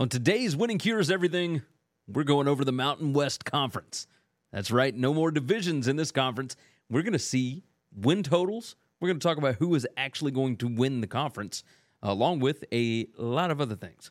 On today's Winning Cures Everything, we're going over the Mountain West Conference. That's right, no more divisions in this conference. We're going to see win totals. We're going to talk about who is actually going to win the conference, along with a lot of other things.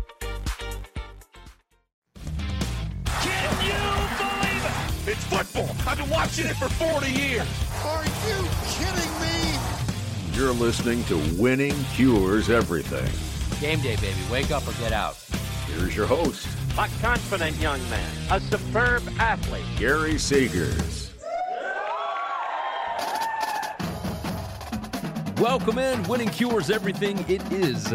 Football. I've been watching it for 40 years. Are you kidding me? You're listening to Winning Cures Everything. Game day, baby. Wake up or get out. Here's your host, A confident young man, a superb athlete. Gary Seegers. Welcome in, Winning Cures Everything. It is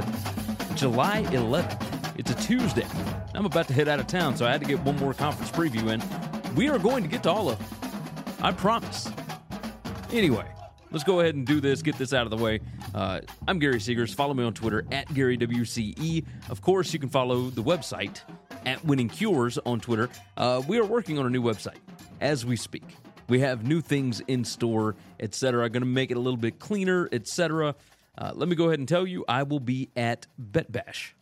July 11th. It's a Tuesday. I'm about to head out of town, so I had to get one more conference preview in. We are going to get to all of them. I promise. Anyway, let's go ahead and do this, get this out of the way. Uh, I'm Gary Seegers. Follow me on Twitter at GaryWCE. Of course, you can follow the website at Winning Cures on Twitter. Uh, we are working on a new website as we speak. We have new things in store, etc. Going to make it a little bit cleaner, etc. Uh, let me go ahead and tell you, I will be at Bet Bash.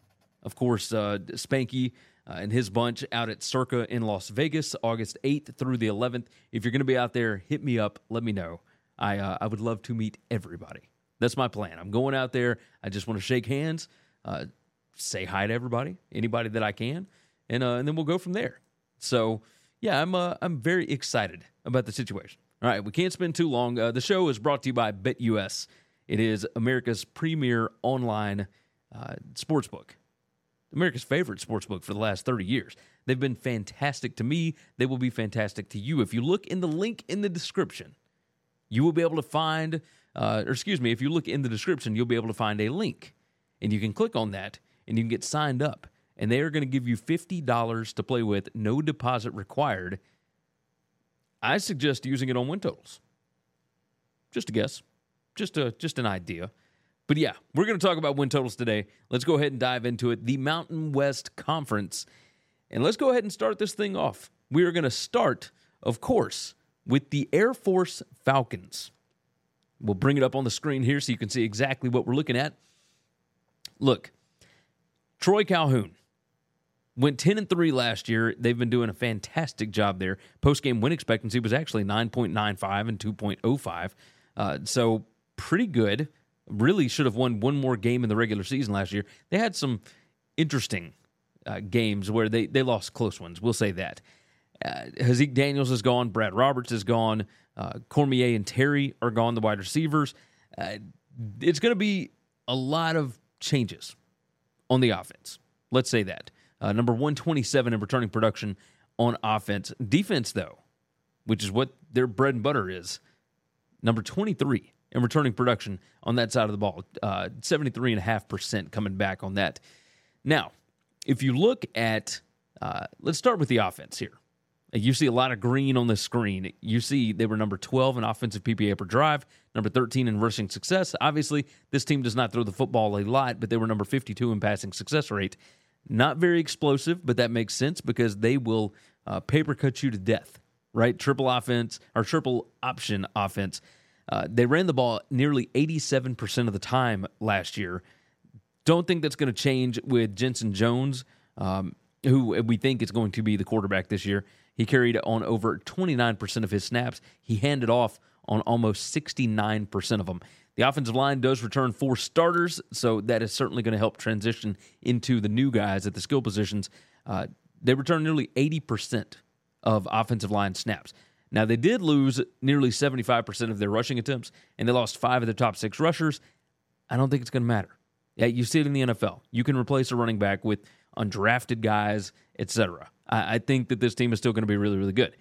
Of course, uh, Spanky uh, and his bunch out at Circa in Las Vegas, August 8th through the 11th. If you're going to be out there, hit me up. Let me know. I uh, I would love to meet everybody. That's my plan. I'm going out there. I just want to shake hands, uh, say hi to everybody, anybody that I can, and uh, and then we'll go from there. So yeah, I'm uh, I'm very excited about the situation. All right, we can't spend too long. Uh, the show is brought to you by BetUS. It is America's premier online sportsbook. America's favorite sports book for the last 30 years. They've been fantastic to me. They will be fantastic to you. If you look in the link in the description, you will be able to find, uh, or excuse me, if you look in the description, you'll be able to find a link. And you can click on that and you can get signed up. And they are going to give you $50 to play with, no deposit required. I suggest using it on win totals. Just a guess, just a just an idea. But yeah, we're going to talk about win totals today. Let's go ahead and dive into it. The Mountain West Conference. And let's go ahead and start this thing off. We are going to start, of course, with the Air Force Falcons. We'll bring it up on the screen here so you can see exactly what we're looking at. Look, Troy Calhoun went 10 and 3 last year. They've been doing a fantastic job there. Post game win expectancy was actually 9.95 and 2.05. Uh, so pretty good. Really should have won one more game in the regular season last year. They had some interesting uh, games where they, they lost close ones. We'll say that. Uh, Haaziq Daniels is gone. Brad Roberts is gone. Uh, Cormier and Terry are gone, the wide receivers. Uh, it's going to be a lot of changes on the offense. Let's say that. Uh, number 127 in returning production on offense. Defense, though, which is what their bread and butter is, number 23 in returning production on that side of the ball. Uh, 73.5% coming back on that. Now, if you look at, uh, let's start with the offense here. You see a lot of green on the screen. You see they were number 12 in offensive PPA per drive, number 13 in rushing success. Obviously, this team does not throw the football a lot, but they were number 52 in passing success rate. Not very explosive, but that makes sense because they will uh, paper cut you to death, right? Triple offense or triple option offense. Uh, they ran the ball nearly 87% of the time last year. Don't think that's going to change with Jensen Jones, um, who we think is going to be the quarterback this year. He carried on over 29% of his snaps. He handed off on almost 69% of them. The offensive line does return four starters, so that is certainly going to help transition into the new guys at the skill positions. Uh, they return nearly 80% of offensive line snaps. Now, they did lose nearly 75% of their rushing attempts, and they lost five of their top six rushers. I don't think it's going to matter. Yeah, you see it in the NFL. You can replace a running back with undrafted guys, etc. I, I think that this team is still going to be really, really good.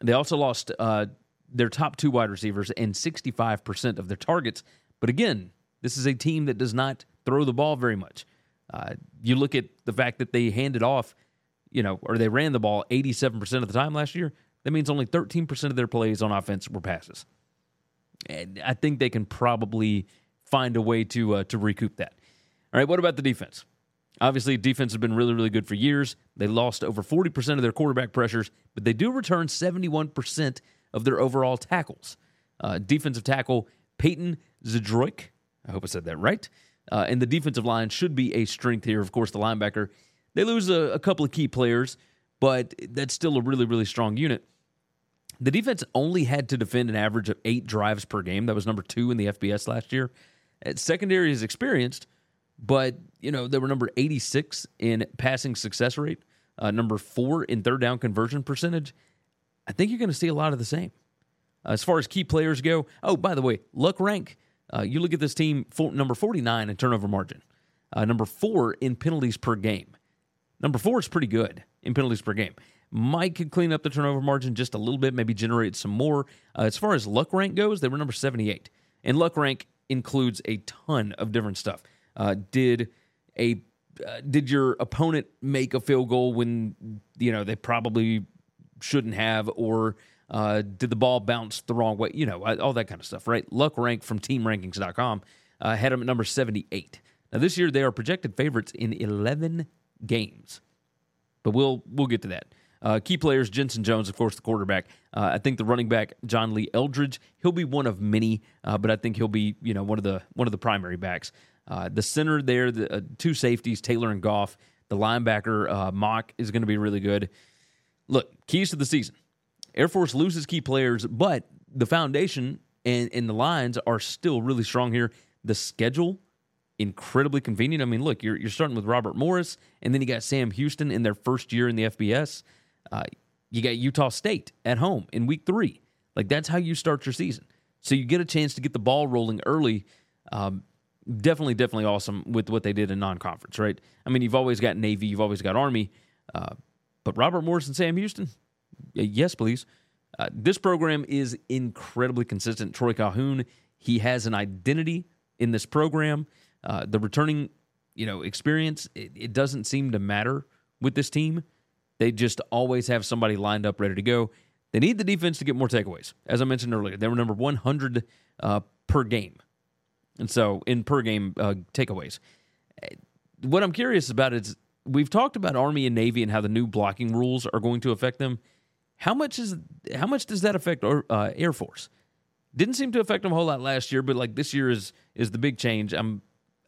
They also lost uh, their top two wide receivers and 65% of their targets. But again, this is a team that does not throw the ball very much. Uh, you look at the fact that they handed off you know, or they ran the ball 87% of the time last year, that means only 13% of their plays on offense were passes. And I think they can probably find a way to uh, to recoup that. All right, what about the defense? Obviously, defense has been really, really good for years. They lost over 40% of their quarterback pressures, but they do return 71% of their overall tackles. Uh, defensive tackle Payton Zdroik, I hope I said that right. Uh, and the defensive line should be a strength here. Of course, the linebacker, they lose a, a couple of key players, but that's still a really, really strong unit. The defense only had to defend an average of eight drives per game. That was number two in the FBS last year. Secondary is experienced, but you know they were number 86 in passing success rate, uh, number four in third down conversion percentage. I think you're going to see a lot of the same. Uh, as far as key players go, oh by the way, luck rank. Uh, you look at this team, for, number 49 in turnover margin, uh, number four in penalties per game. Number four is pretty good in penalties per game. Mike could clean up the turnover margin just a little bit, maybe generate some more. Uh, as far as luck rank goes, they were number 78. And luck rank includes a ton of different stuff. Uh, did a uh, did your opponent make a field goal when you know they probably shouldn't have, or uh, did the ball bounce the wrong way? You know, all that kind of stuff, right? Luck rank from TeamRankings.com uh, had them at number 78. Now this year they are projected favorites in 11 games, but we'll we'll get to that. Uh, key players: Jensen Jones, of course, the quarterback. Uh, I think the running back John Lee Eldridge. He'll be one of many, uh, but I think he'll be you know one of the one of the primary backs. Uh, the center there, the uh, two safeties, Taylor and Goff. The linebacker uh, Mock is going to be really good. Look, keys to the season: Air Force loses key players, but the foundation and, and the lines are still really strong here. The schedule incredibly convenient. I mean, look, you're you're starting with Robert Morris, and then you got Sam Houston in their first year in the FBS. Uh, you got Utah State at home in week three. Like that's how you start your season. So you get a chance to get the ball rolling early. Um, definitely, definitely awesome with what they did in non-conference, right? I mean, you've always got Navy, you've always got Army, uh, but Robert Morris and Sam Houston, yes, please. Uh, this program is incredibly consistent. Troy Calhoun, he has an identity in this program. Uh, the returning, you know, experience, it, it doesn't seem to matter with this team. They just always have somebody lined up ready to go. They need the defense to get more takeaways. As I mentioned earlier, they were number 100 uh, per game. And so in per game uh, takeaways. What I'm curious about is we've talked about Army and Navy and how the new blocking rules are going to affect them. How much is how much does that affect uh, Air Force? Didn't seem to affect them a whole lot last year, but like this year is is the big change. I'm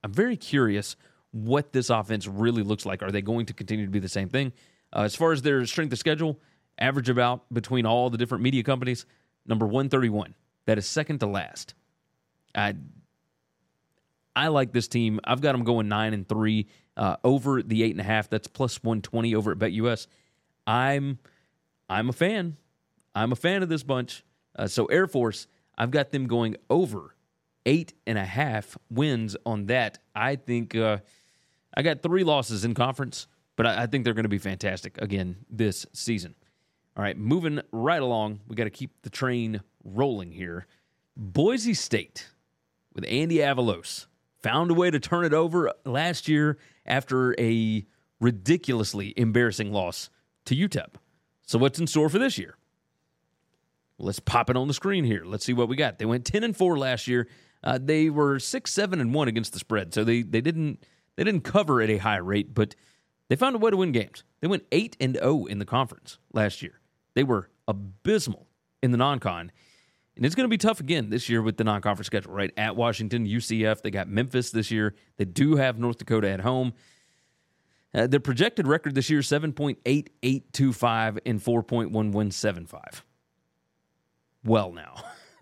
I'm very curious what this offense really looks like. Are they going to continue to be the same thing? Uh, as far as their strength of schedule, average about between all the different media companies, number 131. That is second to last. I I like this team. I've got them going nine and three uh, over the eight and a half. That's plus 120 over at BetUS. I'm I'm a fan. I'm a fan of this bunch. Uh, so Air Force, I've got them going over eight and a half wins on that. I think uh, I got three losses in conference. But I, I think they're going to be fantastic again this season. All right, moving right along. We got to keep the train rolling here. Boise State with Andy Avalos found a way to turn it over last year after a ridiculously embarrassing loss to UTEP. So what's in store for this year? Let's pop it on the screen here. Let's see what we got. They went 10 and 4 last year. Uh, they were 6 7 and 1 against the spread. So they they didn't they didn't cover at a high rate, but they found a way to win games. They went 8 and 0 in the conference last year. They were abysmal in the non-con. And it's going to be tough again this year with the non-conference schedule, right? At Washington, UCF, they got Memphis this year. They do have North Dakota at home. Uh, their projected record this year 7.8825 and 4.1175. Well, now.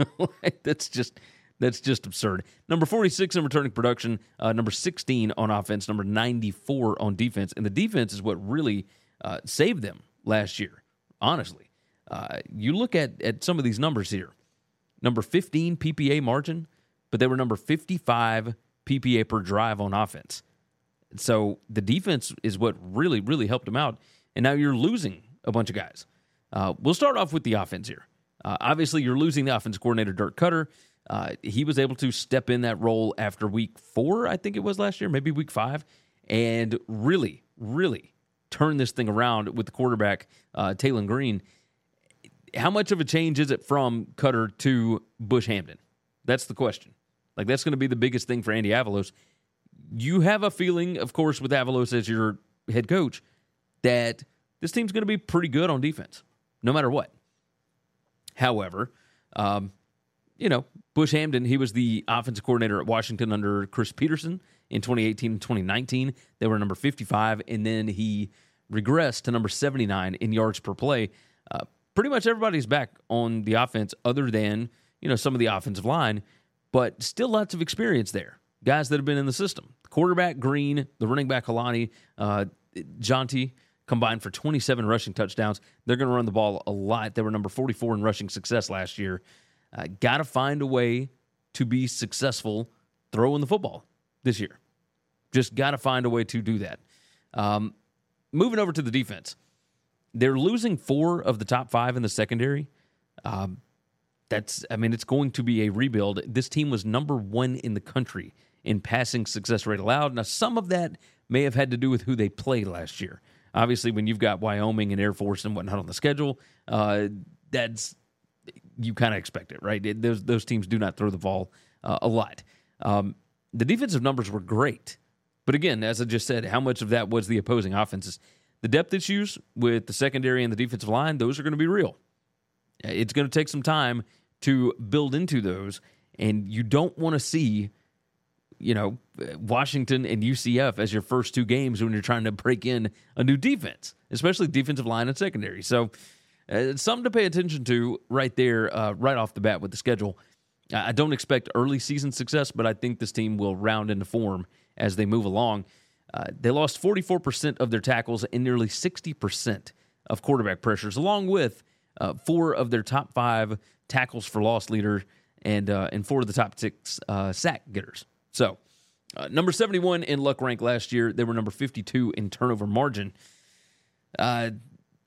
That's just that's just absurd. Number 46 in returning production, uh, number 16 on offense, number 94 on defense. And the defense is what really uh, saved them last year, honestly. Uh, you look at, at some of these numbers here number 15 PPA margin, but they were number 55 PPA per drive on offense. So the defense is what really, really helped them out. And now you're losing a bunch of guys. Uh, we'll start off with the offense here. Uh, obviously, you're losing the offense coordinator, Dirk Koetter. Uh, he was able to step in that role after week four, I think it was last year, maybe week five, and really, really turn this thing around with the quarterback, uh, Green. How much of a change is it from Koetter to Bush Hamdan? That's the question. Like, that's going to be the biggest thing for Andy Avalos. You have a feeling, of course, with Avalos as your head coach, that this team's going to be pretty good on defense, no matter what. However, um, you know, Bush Hamdan, he was the offensive coordinator at Washington under Chris Petersen in 2018 and 2019. They were number 55, and then he regressed to number 79 in yards per play. Uh, pretty much everybody's back on the offense other than, you know, some of the offensive line, but still lots of experience there. Guys that have been in the system. Quarterback Green, the running back Kalani, uh, Jonte combined for 27 rushing touchdowns. They're going to run the ball a lot. They were number 44 in rushing success last year. Uh, Got to find a way to be successful throwing the football this year. Just got to find a way to do that. Um, moving over to the defense, they're losing four of the top five in the secondary. Um, that's, I mean, it's going to be a rebuild. This team was number one in the country in passing success rate allowed. Now, some of that may have had to do with who they played last year. Obviously, when you've got Wyoming and Air Force and whatnot on the schedule, uh, that's you kind of expect it, right? It, those those teams do not throw the ball uh, a lot. Um, the defensive numbers were great, but again, as I just said, how much of that was the opposing offenses? The depth issues with the secondary and the defensive line; those are going to be real. It's going to take some time to build into those, and you don't want to see, you know, Washington and UCF as your first two games when you're trying to break in a new defense, especially defensive line and secondary. So uh, something to pay attention to right there, uh, right off the bat with the schedule. I don't expect early season success, but I think this team will round into form as they move along. Uh, they lost 44% of their tackles and nearly 60% of quarterback pressures, along with uh, four of their top five tackles for loss leader and uh, and four of the top six uh, sack getters. So, number 71 in luck rank last year, they were number 52 in turnover margin. Uh,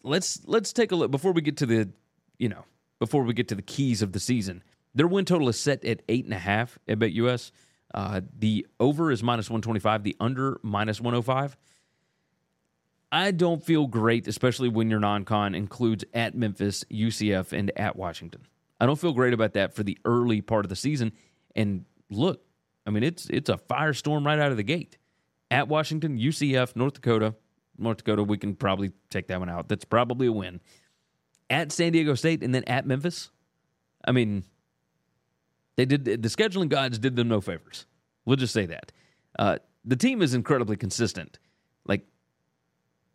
let's let's take a look before we get to the you know before we get to the keys of the season. Their win total is set at eight and a half at BetUS. Uh, the over is minus one twenty five. The under minus one hundred five. I don't feel great, especially when your non-con includes at Memphis, UCF, and at Washington. I don't feel great about that for the early part of the season. And look, I mean it's it's a firestorm right out of the gate. At Washington, UCF, North Dakota, North Dakota, we can probably take that one out. That's probably a win. At San Diego State and then at Memphis, I mean, they did the scheduling gods did them no favors. We'll just say that. Uh, the team is incredibly consistent, like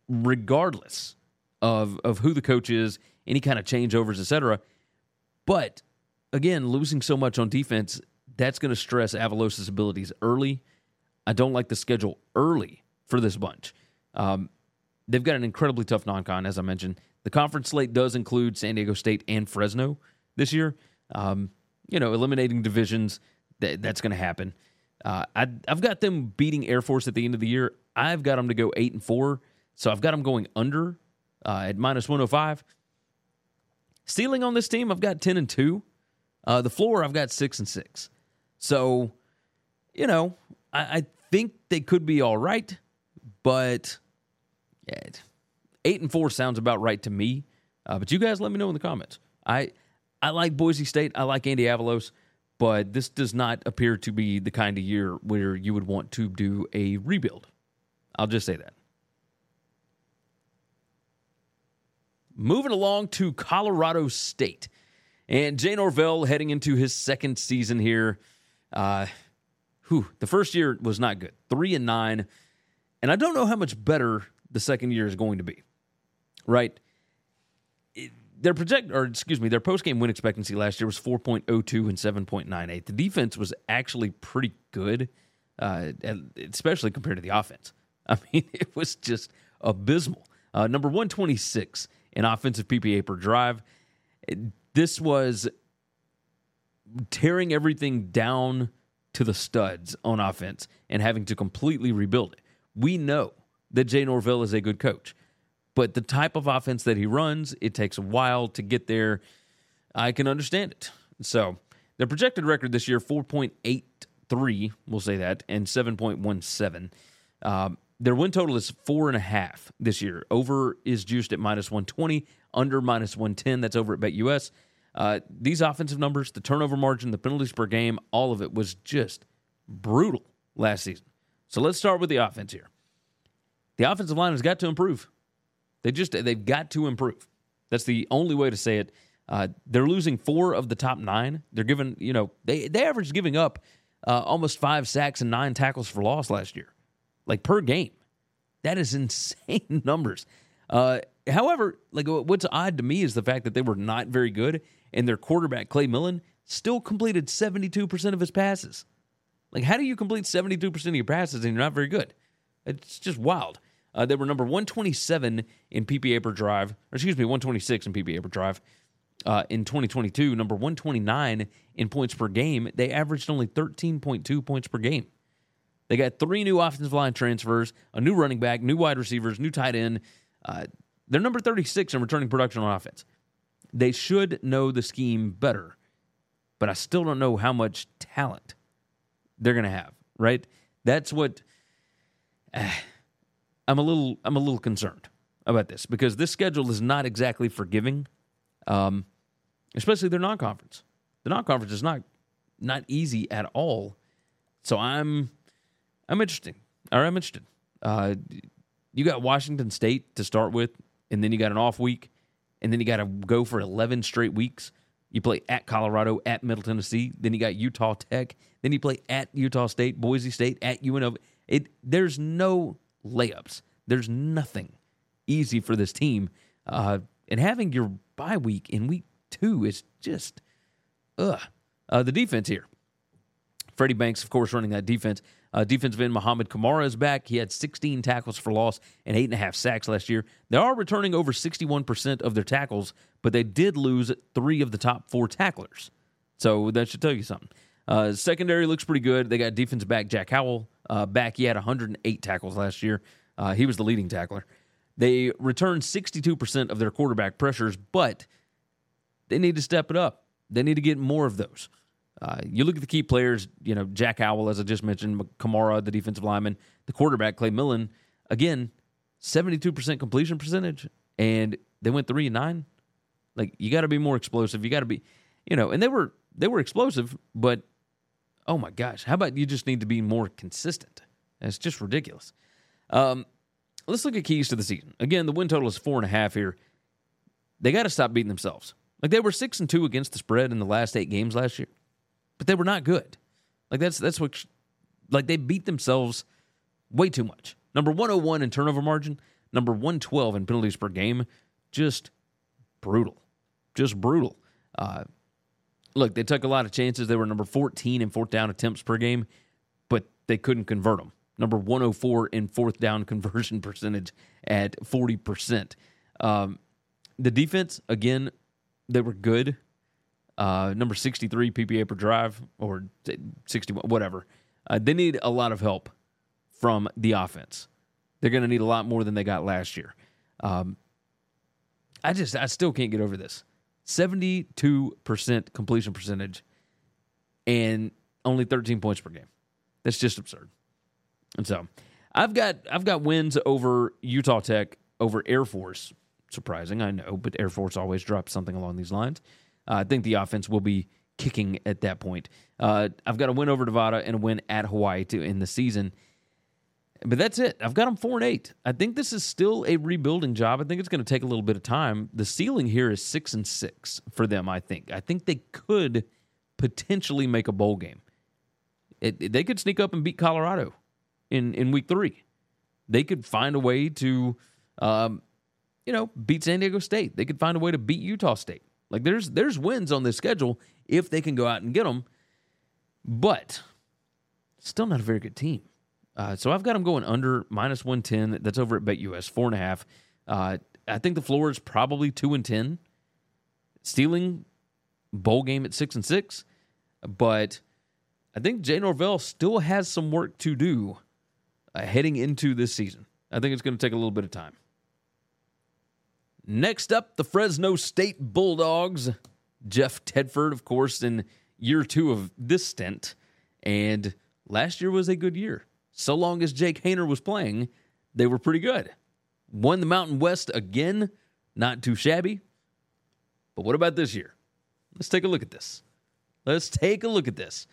regardless of of who the coach is, any kind of changeovers, etc. But again, losing so much on defense, that's going to stress Avalos' abilities early. I don't like the schedule early for this bunch. Um, they've got an incredibly tough non-con, as I mentioned. The conference slate does include San Diego State and Fresno this year. Um, you know, eliminating divisions, that, that's going to happen. Uh, I, I've got them beating Air Force at the end of the year. I've got them to go eight and four, so I've got them going under uh, at minus one hundred five. Ceiling on this team, I've got ten and two. Uh, the floor, I've got six and six. So, you know, I, I think they could be all right, but yeah, eight and four sounds about right to me. Uh, but you guys, let me know in the comments. I I like Boise State. I like Andy Avalos, but this does not appear to be the kind of year where you would want to do a rebuild. I'll just say that. Moving along to Colorado State. And Jay Norvell heading into his second season here. Uh, whew, the first year was not good. Three and nine. And I don't know how much better the second year is going to be. Right? Their project or excuse me, their post game win expectancy last year was 4.02 and 7.98. The defense was actually pretty good, uh, especially compared to the offense. I mean, it was just abysmal. Uh, number 126 in offensive PPA per drive. This was tearing everything down to the studs on offense and having to completely rebuild it. We know that Jay Norvell is a good coach. But the type of offense that he runs, it takes a while to get there. I can understand it. So their projected record this year, 4.83, we'll say that, and 7.17. Um, their win total is four and a half this year. Over is juiced at minus 120, under minus 110. That's over at BetUS. Uh, these offensive numbers, the turnover margin, the penalties per game, all of it was just brutal last season. So let's start with the offense here. The offensive line has got to improve. They just they've got to improve. That's the only way to say it. Uh, they're losing four of the top nine. They're giving you know they they averaged giving up uh, almost five sacks and nine tackles for loss last year, like per game. That is insane numbers. Uh, however, like what's odd to me is the fact that they were not very good, and their quarterback Clay Millen still completed seventy two percent of his passes. Like, how do you complete seventy two percent of your passes and you're not very good? It's just wild. Uh, they were number 127 in PPA per drive, or excuse me, 126 in PPA per drive. Uh, in 2022, number 129 in points per game. They averaged only 13.2 points per game. They got three new offensive line transfers, a new running back, new wide receivers, new tight end. Uh, they're number 36 in returning production on offense. They should know the scheme better, but I still don't know how much talent they're going to have, right? That's what. Uh, I'm a little I'm a little concerned about this because this schedule is not exactly forgiving, um, especially their non-conference. The non-conference is not not easy at all. So I'm I'm interested. Or I'm interested. Uh, you got Washington State to start with, and then you got an off week, and then you got to go for 11 straight weeks. You play at Colorado, at Middle Tennessee, then you got Utah Tech, then you play at Utah State, Boise State, at UNLV. It there's no layups. There's nothing easy for this team. Uh, and having your bye week in week two is just, ugh. Uh, the defense here. Freddie Banks, of course, running that defense. Uh, defensive end Mohamed Kamara is back. He had 16 tackles for loss and eight and a half sacks last year. They are returning over 61% of their tackles, but they did lose three of the top four tacklers. So that should tell you something. Uh, secondary looks pretty good. They got defense back Jack Howell uh, back. He had 108 tackles last year. Uh, he was the leading tackler. They returned 62% of their quarterback pressures, but they need to step it up. They need to get more of those. Uh, you look at the key players, you know, Jack Howell, as I just mentioned, Kamara, the defensive lineman, the quarterback, Clay Millen, again, 72% completion percentage, and they went three and nine. Like, you got to be more explosive. You got to be, you know, and they were they were explosive, but oh my gosh, how about you just need to be more consistent? That's just ridiculous. Um, let's look at keys to the season. Again, the win total is four and a half here. They got to stop beating themselves. Like they were six and two against the spread in the last eight games last year, but they were not good. Like that's that's what, like they beat themselves way too much. Number 101 in turnover margin, number one twelve in penalties per game, just brutal, just brutal. Uh, look, they took a lot of chances. They were number fourteen in fourth down attempts per game, but they couldn't convert them number 104 in fourth down conversion percentage at 40%. Um, the defense, again, they were good. Uh, number 63 PPA per drive or 61, whatever. Uh, they need a lot of help from the offense. They're going to need a lot more than they got last year. Um, I just, I still can't get over this. 72% completion percentage and only 13 points per game. That's just absurd. And so I've got I've got wins over Utah Tech, over Air Force. Surprising, I know, but Air Force always drops something along these lines. Uh, I think the offense will be kicking at that point. Uh, I've got a win over Nevada and a win at Hawaii to end the season. But that's it. I've got them four and eight. I think this is still a rebuilding job. I think it's going to take a little bit of time. The ceiling here is six and six for them. I think. I think they could potentially make a bowl game. It, it, they could sneak up and beat Colorado in in week three. They could find a way to, um, you know, beat San Diego State. They could find a way to beat Utah State. Like there's there's wins on this schedule if they can go out and get them, but still not a very good team. Uh, so I've got them going under minus one ten. That's over at BetUS four and a half. Uh, I think the floor is probably two and ten. Stealing bowl game at six and six, but I think Jay Norvell still has some work to do uh, heading into this season. I think it's going to take a little bit of time. Next up, the Fresno State Bulldogs. Jeff Tedford, of course, in year two of this stint. And last year was a good year. So long as Jake Haener was playing, they were pretty good. Won the Mountain West again, not too shabby. But what about this year? Let's take a look at this. Let's take a look at this.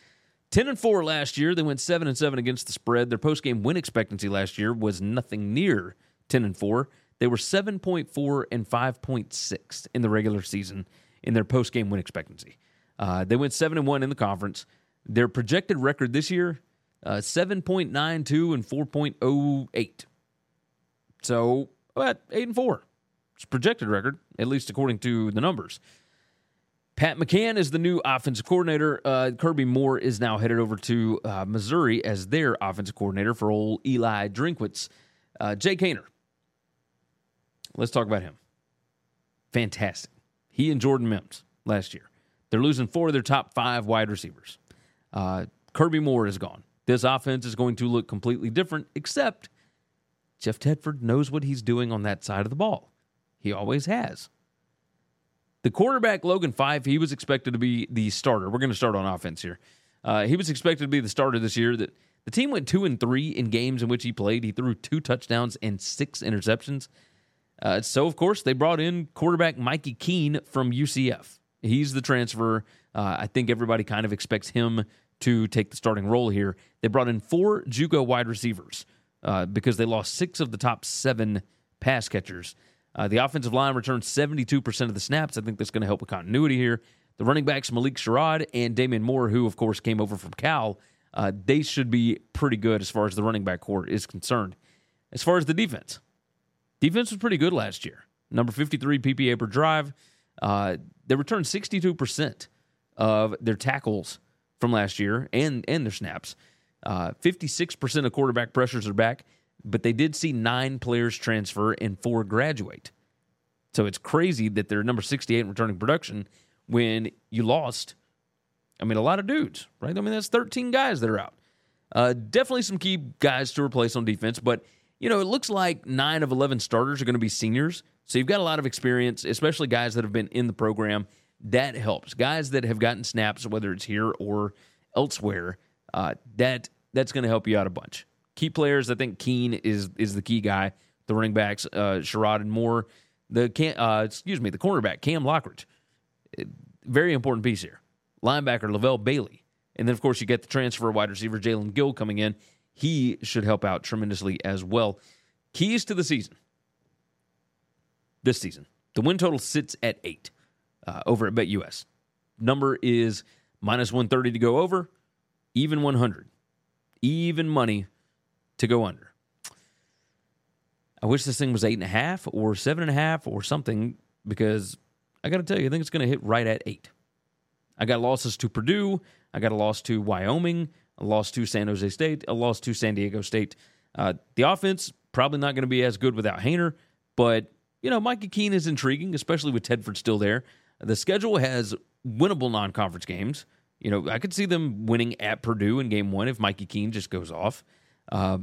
10 and 4 last year. They went 7 and 7 against the spread. Their post-game win expectancy last year was nothing near 10 and 4. They were 7.4 and 5.6 in the regular season in their post-game win expectancy. Uh, they went 7 and 1 in the conference. Their projected record this year uh, 7.92 and 4.08. So, about 8 and 4. It's projected record, at least according to the numbers. Pat McCann is the new offensive coordinator. Uh, Kirby Moore is now headed over to uh, Missouri as their offensive coordinator for old Eli Drinkwitz. Uh, Jake Haener. Let's talk about him. Fantastic. He and Jordan Mims last year. They're losing four of their top five wide receivers. Uh, Kirby Moore is gone. This offense is going to look completely different, except Jeff Tedford knows what he's doing on that side of the ball. He always has. The quarterback, Logan Fife, he was expected to be the starter. We're going to start on offense here. Uh, he was expected to be the starter this year. That the team went two and three in games in which he played. He threw two touchdowns and six interceptions. Uh, so, of course, they brought in quarterback Mikey Keene from UCF. He's the transfer. Uh, I think everybody kind of expects him to take the starting role here. They brought in four JUCO wide receivers uh, because they lost six of the top seven pass catchers. Uh, the offensive line returned 72% of the snaps. I think that's going to help with continuity here. The running backs, Malik Sherrod and Damien Moore, who, of course, came over from Cal, uh, they should be pretty good as far as the running back corps is concerned. As far as the defense, defense was pretty good last year. Number 53 PPA per drive. Uh, they returned 62% of their tackles from last year and, and their snaps. Uh, 56% of quarterback pressures are back but they did see nine players transfer and four graduate. So it's crazy that they're number 68 in returning production when you lost, I mean, a lot of dudes, right? I mean, that's 13 guys that are out. Uh, definitely some key guys to replace on defense, but, you know, it looks like nine of 11 starters are going to be seniors. So you've got a lot of experience, especially guys that have been in the program. That helps. Guys that have gotten snaps, whether it's here or elsewhere, uh, that that's going to help you out a bunch. Key players, I think Keene is is the key guy. The running backs, uh, Sherrod and Moore. The can uh, excuse me, the cornerback Cam Lockridge, very important piece here. Linebacker Levelle Bailey, and then of course you get the transfer wide receiver Jaelen Gill coming in. He should help out tremendously as well. Keys to the season. This season, the win total sits at eight uh, over at BetUS. Number is minus 130 to go over, even 100. Even money to go under. I wish this thing was eight and a half or seven and a half or something because I got to tell you, I think it's going to hit right at eight. I got losses to Purdue. I got a loss to Wyoming, a loss to San Jose State, a loss to San Diego State. Uh, the offense probably not going to be as good without Haener, but you know Mikey Keene is intriguing, especially with Tedford still there. The schedule has winnable non-conference games. You know, I could see them winning at Purdue in game one if Mikey Keene just goes off. Uh,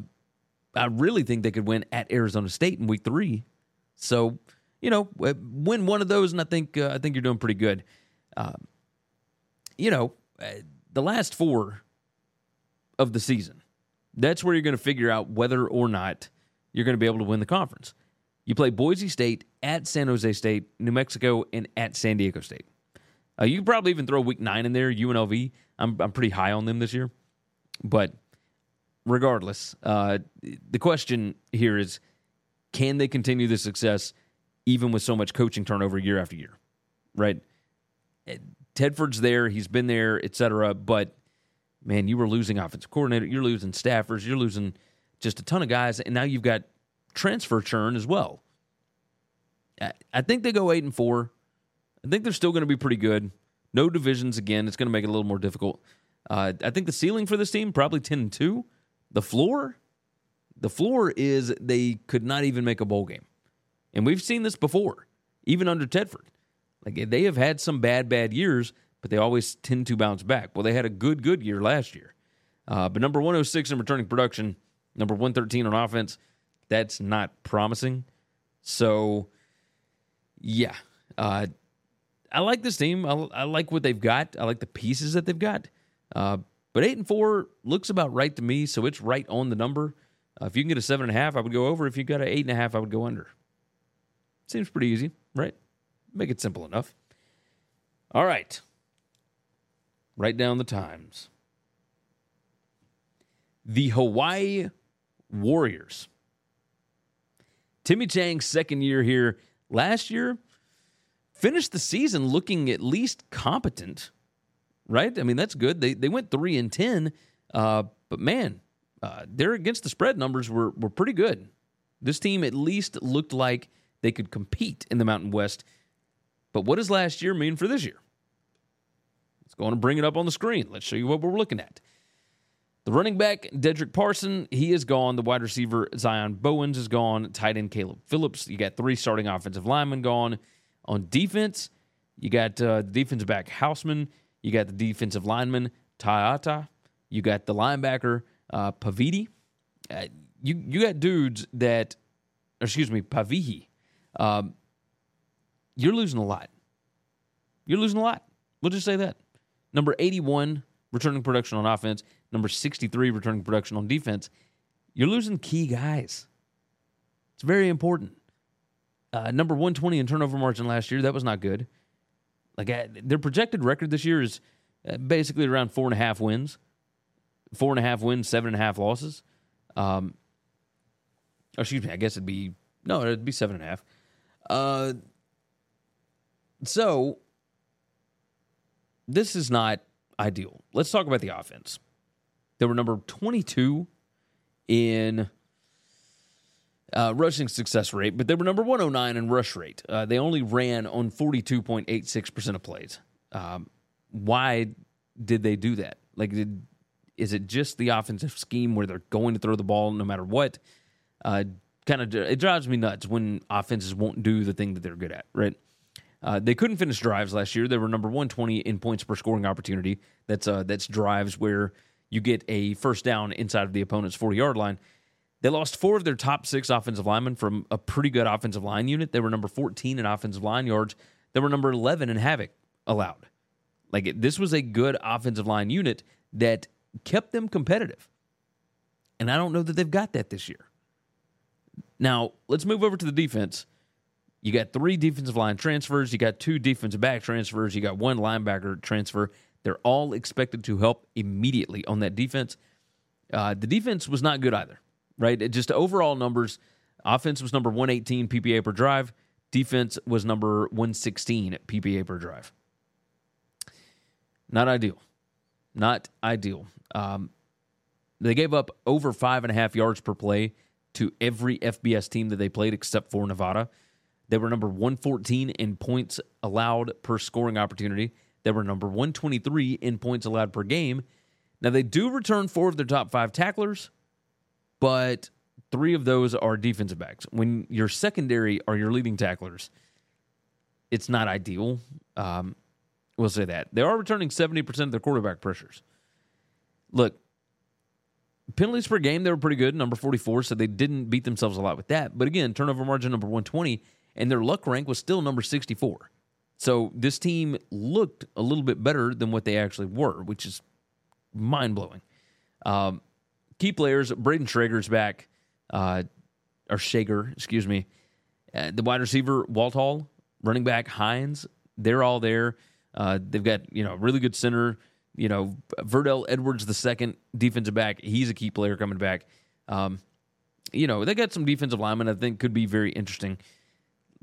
I really think they could win at Arizona State in week three. So, you know, win one of those, and I think uh, I think you're doing pretty good. Uh, you know, uh, the last four of the season, that's where you're going to figure out whether or not you're going to be able to win the conference. You play Boise State at San Jose State, New Mexico, and at San Diego State. Uh, you probably even throw Week Nine in there. UNLV, I'm I'm pretty high on them this year, but regardless, uh, the question here is can they continue the success even with so much coaching turnover year after year? Right? Tedford's there, he's been there, etc. But man, you were losing offensive coordinator, you're losing staffers, you're losing just a ton of guys, and now you've got transfer churn as well. I think they go eight and four. I think they're still going to be pretty good. No divisions again. It's going to make it a little more difficult. Uh, I think the ceiling for this team probably ten and two. The floor, the floor is they could not even make a bowl game. And we've seen this before, even under Tedford. Like they have had some bad, bad years, but they always tend to bounce back. Well, they had a good, good year last year. Uh, but number 106 in returning production, number 113 on offense, that's not promising. So, yeah. Uh, I like this team. I, I, like what they've got. I like the pieces that they've got. Uh, but eight and four looks about right to me, so it's right on the number. Uh, if you can get a seven and a half, I would go over. If you got an eight and a half, I would go under. Seems pretty easy, right? Make it simple enough. All right. Write down the times. The Hawaii Warriors. Timmy Chang's second year here. Last year, finished the season looking at least competent, right? I mean, that's good. They they went three and ten, uh, but man, uh, their against the spread numbers were were pretty good. This team at least looked like they could compete in the Mountain West. But what does last year mean for this year? Let's go on and bring it up on the screen. Let's show you what we're looking at. The running back, Dedrick Parson, he is gone. The wide receiver, Zion Bowens, is gone. Tight end, Caleb Phillips. You got three starting offensive linemen gone. On defense, you got uh, the defensive back, Hausman. You got the defensive lineman, Tayata. You got the linebacker, uh, Pavidi. Uh, you, you got dudes that, excuse me, Pavihi. Um, you're losing a lot. You're losing a lot. We'll just say that. Number 81, returning production on offense. Number 63, returning production on defense. You're losing key guys. It's very important. Uh, number 120 in turnover margin last year. That was not good. Like uh, their projected record this year is uh, basically around four and a half wins, four and a half wins, seven and a half losses. Um, oh, excuse me. I guess it'd be no, it'd be seven and a half. Uh, so this is not ideal. Let's talk about the offense. They were number 22 in uh, rushing success rate, but they were number 109 in rush rate. Uh, they only ran on 42.86% of plays. Um, why did they do that? Like, did, is it just the offensive scheme where they're going to throw the ball no matter what? Uh, kind of, it drives me nuts when offenses won't do the thing that they're good at, right? Uh, they couldn't finish drives last year. They were number 120 in points per scoring opportunity. That's uh, that's drives where you get a first down inside of the opponent's 40 yard line. They lost four of their top six offensive linemen from a pretty good offensive line unit. They were number 14 in offensive line yards. They were number 11 in havoc allowed. Like this was a good offensive line unit that kept them competitive. And I don't know that they've got that this year. Now, let's move over to the defense. You got three defensive line transfers. You got two defensive back transfers. You got one linebacker transfer. They're all expected to help immediately on that defense. Uh, the defense was not good either, right? It just overall numbers. Offense was number 118 PPA per drive. Defense was number 116 PPA per drive. Not ideal. Not ideal. Um, they gave up over five and a half yards per play to every FBS team that they played except for Nevada. They were number 114 in points allowed per scoring opportunity. They were number 123 in points allowed per game. Now, they do return four of their top five tacklers, but three of those are defensive backs. When your secondary are your leading tacklers, it's not ideal. Um, we'll say that. They are returning 70% of their quarterback pressures. Look, penalties per game, they were pretty good, number 44, so they didn't beat themselves a lot with that. But again, turnover margin number 120 and their luck rank was still number 64. So this team looked a little bit better than what they actually were, which is mind blowing. Um, key players: Brayden Schrager's back, uh, or Schager, excuse me. Uh, the wide receiver Walt Hall, running back Hines, they're all there. Uh, they've got you know really good center. You know Verdell Edwards, the second defensive back, he's a key player coming back. Um, you know they got some defensive linemen I think could be very interesting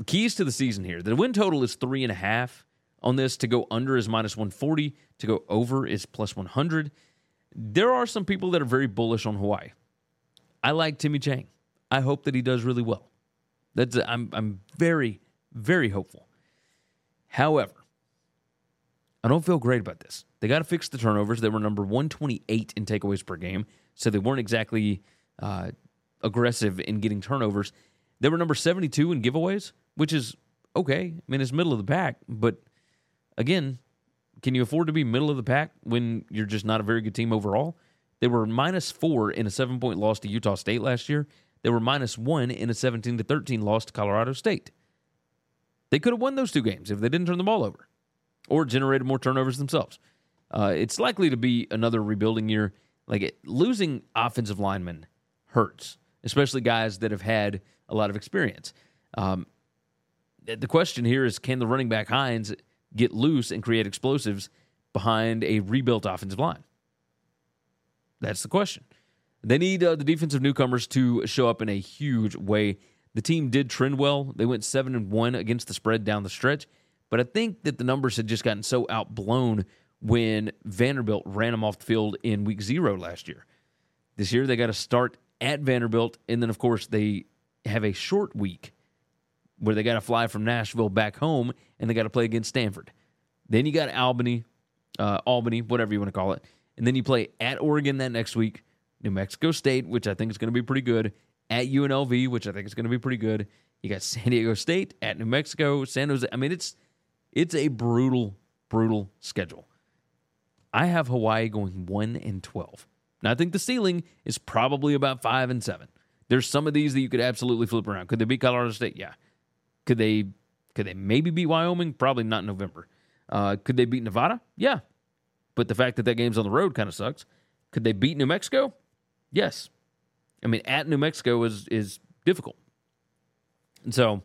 keys to the season here. The win total is three and a half on this. To go under is minus 140. To go over is plus 100. There are some people that are very bullish on Hawaii. I like Timmy Chang. I hope that he does really well. That's I'm I'm very very hopeful. However, I don't feel great about this. They got to fix the turnovers. They were number 128 in takeaways per game, so they weren't exactly uh, aggressive in getting turnovers. They were number 72 in giveaways, which is okay. I mean, it's middle of the pack, but again, can you afford to be middle of the pack when you're just not a very good team overall? They were minus four in a seven point loss to Utah State last year. They were minus one in a 17 to 13 loss to Colorado State. They could have won those two games if they didn't turn the ball over or generated more turnovers themselves. Uh, it's likely to be another rebuilding year. Like it, losing offensive linemen hurts. Especially guys that have had a lot of experience. Um, the question here is can the running back Hines get loose and create explosives behind a rebuilt offensive line? That's the question. They need uh, the defensive newcomers to show up in a huge way. The team did trend well. They went 7 and 1 against the spread down the stretch, but I think that the numbers had just gotten so outblown when Vanderbilt ran them off the field in week 0 last year. This year they got to start at Vanderbilt and then of course they have a short week where they got to fly from Nashville back home and they got to play against Stanford. Then you got Albany, uh, Albany, whatever you want to call it. And then you play at Oregon that next week, New Mexico State, which I think is going to be pretty good, at UNLV, which I think is going to be pretty good. You got San Diego State at New Mexico, San Jose. I mean, it's it's a brutal, brutal schedule. I have Hawaii going one and twelve. Now I think the ceiling is probably about five and seven. There's some of these that you could absolutely flip around. Could they beat Colorado State? Yeah. Could they could they maybe beat Wyoming? Probably not in November. Uh, could they beat Nevada? Yeah. But the fact that that game's on the road kind of sucks. Could they beat New Mexico? Yes. I mean, at New Mexico is is difficult. And so,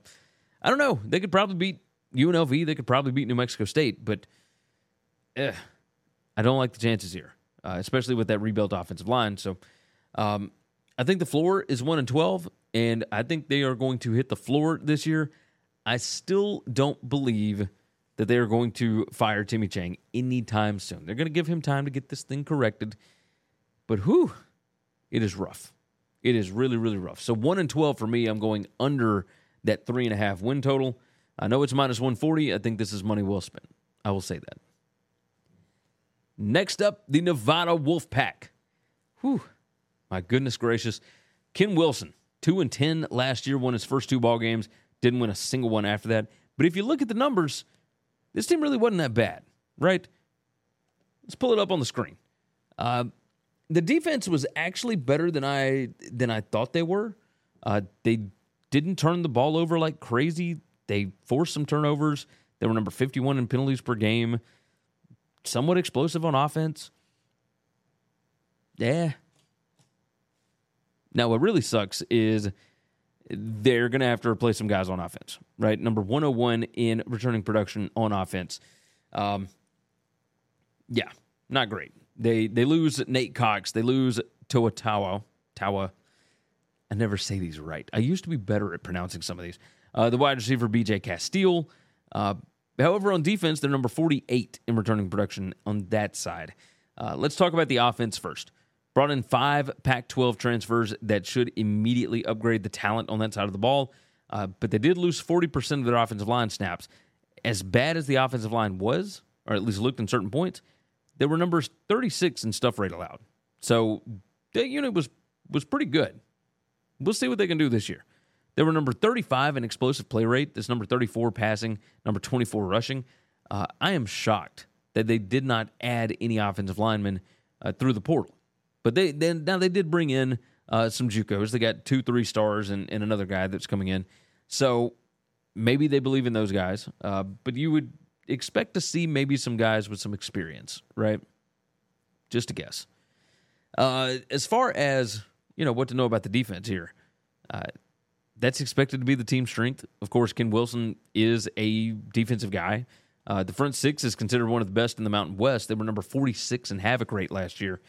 I don't know. They could probably beat UNLV. They could probably beat New Mexico State, but eh, I don't like the chances here, uh, especially with that rebuilt offensive line. So, um, I think the floor is one and twelve, and I think they are going to hit the floor this year. I still don't believe that they are going to fire Timmy Chang anytime soon. They're going to give him time to get this thing corrected. But whew, it is rough. It is really, really rough. So one and twelve for me. I'm going under that three and a half win total. I know it's minus one forty. I think this is money well spent. I will say that. Next up, the Nevada Wolf Pack. Whew, my goodness gracious. Ken Wilson, two and ten last year, won his first two ball games. Didn't win a single one after that. But if you look at the numbers, this team really wasn't that bad, right? Let's pull it up on the screen. Uh, the defense was actually better than I than I thought they were. Uh, they didn't turn the ball over like crazy. They forced some turnovers. They were number 51 in penalties per game. Somewhat explosive on offense. Yeah. Now, what really sucks is they're going to have to replace some guys on offense, right? Number 101 in returning production on offense. Um, yeah, not great. They they lose Nate Cox. They lose Toa Taua. Taua. I never say these right. I used to be better at pronouncing some of these. Uh, the wide receiver, BJ Casteel. Uh, however, on defense, they're number 48 in returning production on that side. Uh, let's talk about the offense first. Brought in five Pac 12 transfers that should immediately upgrade the talent on that side of the ball, uh, but they did lose 40% of their offensive line snaps. As bad as the offensive line was, or at least looked in certain points, they were numbers 36 in stuff rate allowed. So that unit was was pretty good. We'll see what they can do this year. They were number 35 in explosive play rate. This number 34 passing, number 24 rushing. Uh, I am shocked that they did not add any offensive linemen uh, through the portal. But they then now they did bring in uh, some JUCOs. They got two three stars and, and another guy that's coming in. So maybe they believe in those guys. Uh, but you would expect to see maybe some guys with some experience, right? Just a guess. Uh, as far as you know, what to know about the defense here, uh, that's expected to be the team strength. Of course, Ken Wilson is a defensive guy. Uh, the front six is considered one of the best in the Mountain West. They were number 46 in havoc rate last year.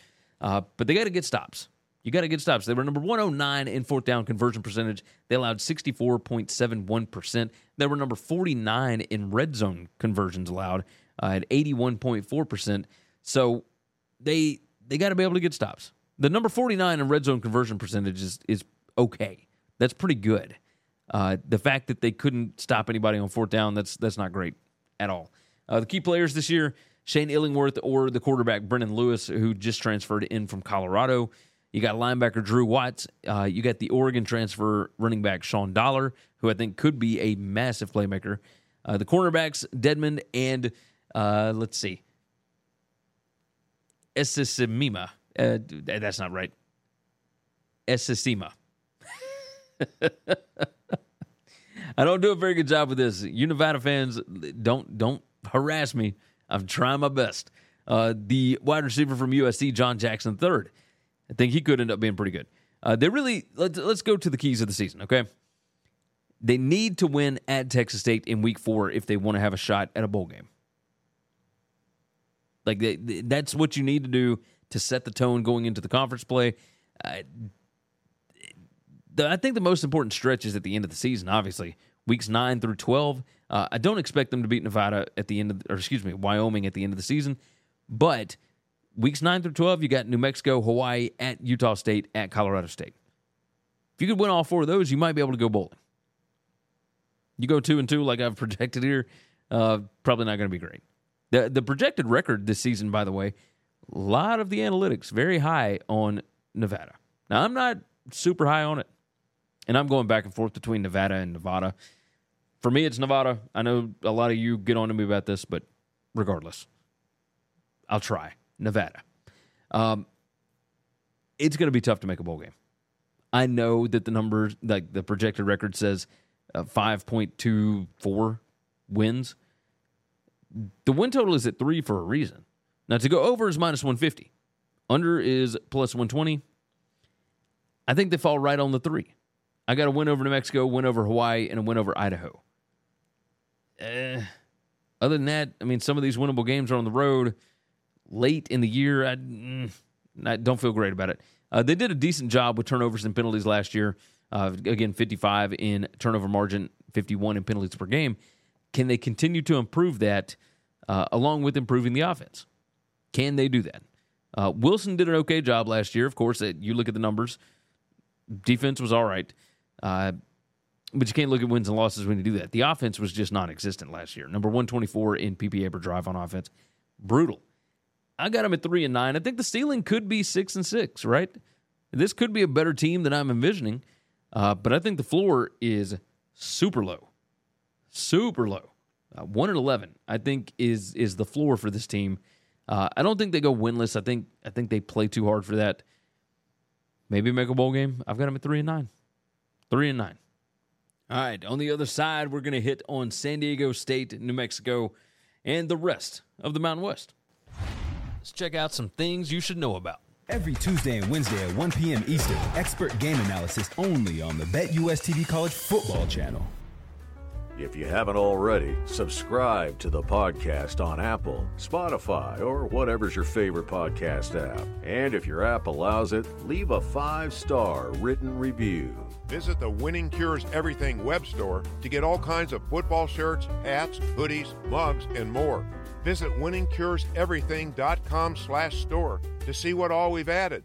Uh, but they got to get stops. You got to get stops. They were number 109 in fourth down conversion percentage. They allowed 64.71%. They were number 49 in red zone conversions allowed uh, at 81.4%. So they they got to be able to get stops. The number 49 in red zone conversion percentage is, is okay. That's pretty good. Uh, the fact that they couldn't stop anybody on fourth down, that's that's not great at all. Uh, the key players this year, Shane Illingworth or the quarterback Brendon Lewis, who just transferred in from Colorado. You got linebacker Drew Watts. Uh, you got the Oregon transfer running back Sean Dollar, who I think could be a massive playmaker. Uh, the cornerbacks Dedmon and uh, let's see, Esisimima. Uh, that's not right. Esisima. I don't do a very good job with this. You Nevada fans, don't don't harass me. I'm trying my best. Uh, the wide receiver from USC, John Jackson III. I think he could end up being pretty good. Uh, they really let's let's go to the keys of the season. Okay, they need to win at Texas State in Week Four if they want to have a shot at a bowl game. Like they, that's what you need to do to set the tone going into the conference play. Uh, the, I think the most important stretch is at the end of the season. Obviously, weeks nine through twelve. Uh, I don't expect them to beat Nevada at the end of, or excuse me, Wyoming at the end of the season, but weeks nine through twelve, you got New Mexico, Hawaii, at Utah State, at Colorado State. If you could win all four of those, you might be able to go bowling. You go two and two, like I've projected here, uh, probably not going to be great. The the projected record this season, by the way, a lot of the analytics very high on Nevada. Now I'm not super high on it, and I'm going back and forth between Nevada and Nevada. For me, it's Nevada. I know a lot of you get on to me about this, but regardless, I'll try Nevada. Um, it's going to be tough to make a bowl game. I know that the numbers, like the projected record says, uh, five point two four wins. The win total is at three for a reason. Now, to go over is minus 150, under is plus 120. I think they fall right on the three. I got a win over New Mexico, win over Hawaii, and a win over Idaho. Uh, other than that, I mean, some of these winnable games are on the road late in the year. I, mm, I don't feel great about it. Uh, they did a decent job with turnovers and penalties last year. Uh, again, 55 in turnover margin, 51 in penalties per game. Can they continue to improve that uh, along with improving the offense? Can they do that? Uh, Wilson did an okay job last year. Of course, you look at the numbers. Defense was all right. Uh, but you can't look at wins and losses when you do that. The offense was just non existent last year. Number 124 in PPA per drive on offense. Brutal. I got them at three and nine. I think the ceiling could be six and six, right? This could be a better team than I'm envisioning. Uh, but I think the floor is super low. Super low. Uh, one and eleven, I think, is is the floor for this team. Uh, I don't think they go winless. I think I think they play too hard for that. Maybe make a bowl game. I've got them at three and nine. Three and nine. All right. On the other side, we're going to hit on San Diego State, New Mexico, and the rest of the Mountain West. Let's check out some things you should know about. Every Tuesday and Wednesday at 1 p.m. Eastern, expert game analysis only on the BetUS TV College Football Channel. If you haven't already, subscribe to the podcast on Apple, Spotify, or whatever's your favorite podcast app. And if your app allows it, leave a five star written review. Visit the Winning Cures Everything web store to get all kinds of football shirts, hats, hoodies, mugs, and more. Visit winningcureseverything.com slash store to see what all we've added.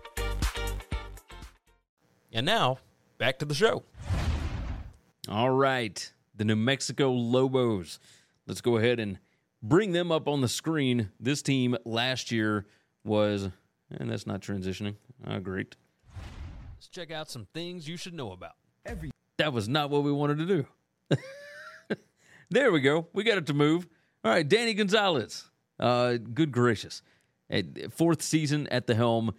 And now, back to the show. All right. The New Mexico Lobos. Let's go ahead and bring them up on the screen. This team last year was, and that's not transitioning. Oh, great. Let's check out some things you should know about. Every that was not what we wanted to do. there we go. We got it to move. All right, Danny Gonzales. Uh, good gracious. Fourth season at the helm.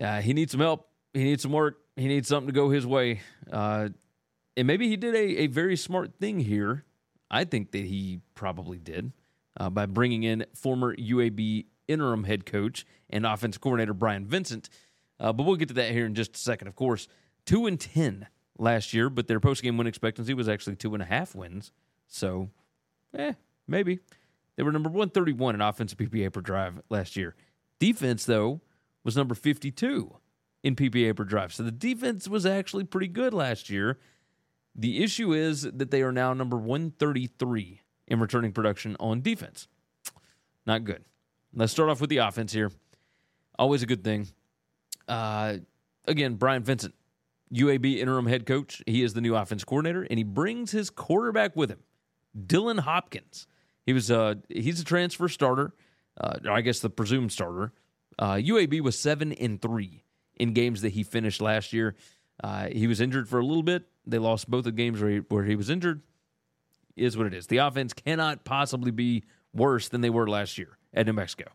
Uh, he needs some help he needs some work. He needs something to go his way. Uh, and maybe he did a, a very smart thing here. I think that he probably did uh, by bringing in former UAB interim head coach and offensive coordinator Bryant Vincent. Uh, but we'll get to that here in just a second. Of course, two and ten last year, but their postgame win expectancy was actually two and a half wins. So, eh, maybe they were number one thirty one in offensive PPA per drive last year. Defense though was number fifty two in PPA per drive. So the defense was actually pretty good last year. The issue is that they are now number 133 in returning production on defense. Not good. Let's start off with the offense here. Always a good thing. Uh, again, Bryant Vincent, UAB interim head coach. He is the new offense coordinator, and he brings his quarterback with him, Dylan Hopkins. He was uh, he's a transfer starter, uh, I guess the presumed starter. Uh, UAB was seven and three in games that he finished last year. Uh, he was injured for a little bit. They lost both the games where he, where he was injured. Is what it is. The offense cannot possibly be worse than they were last year at New Mexico.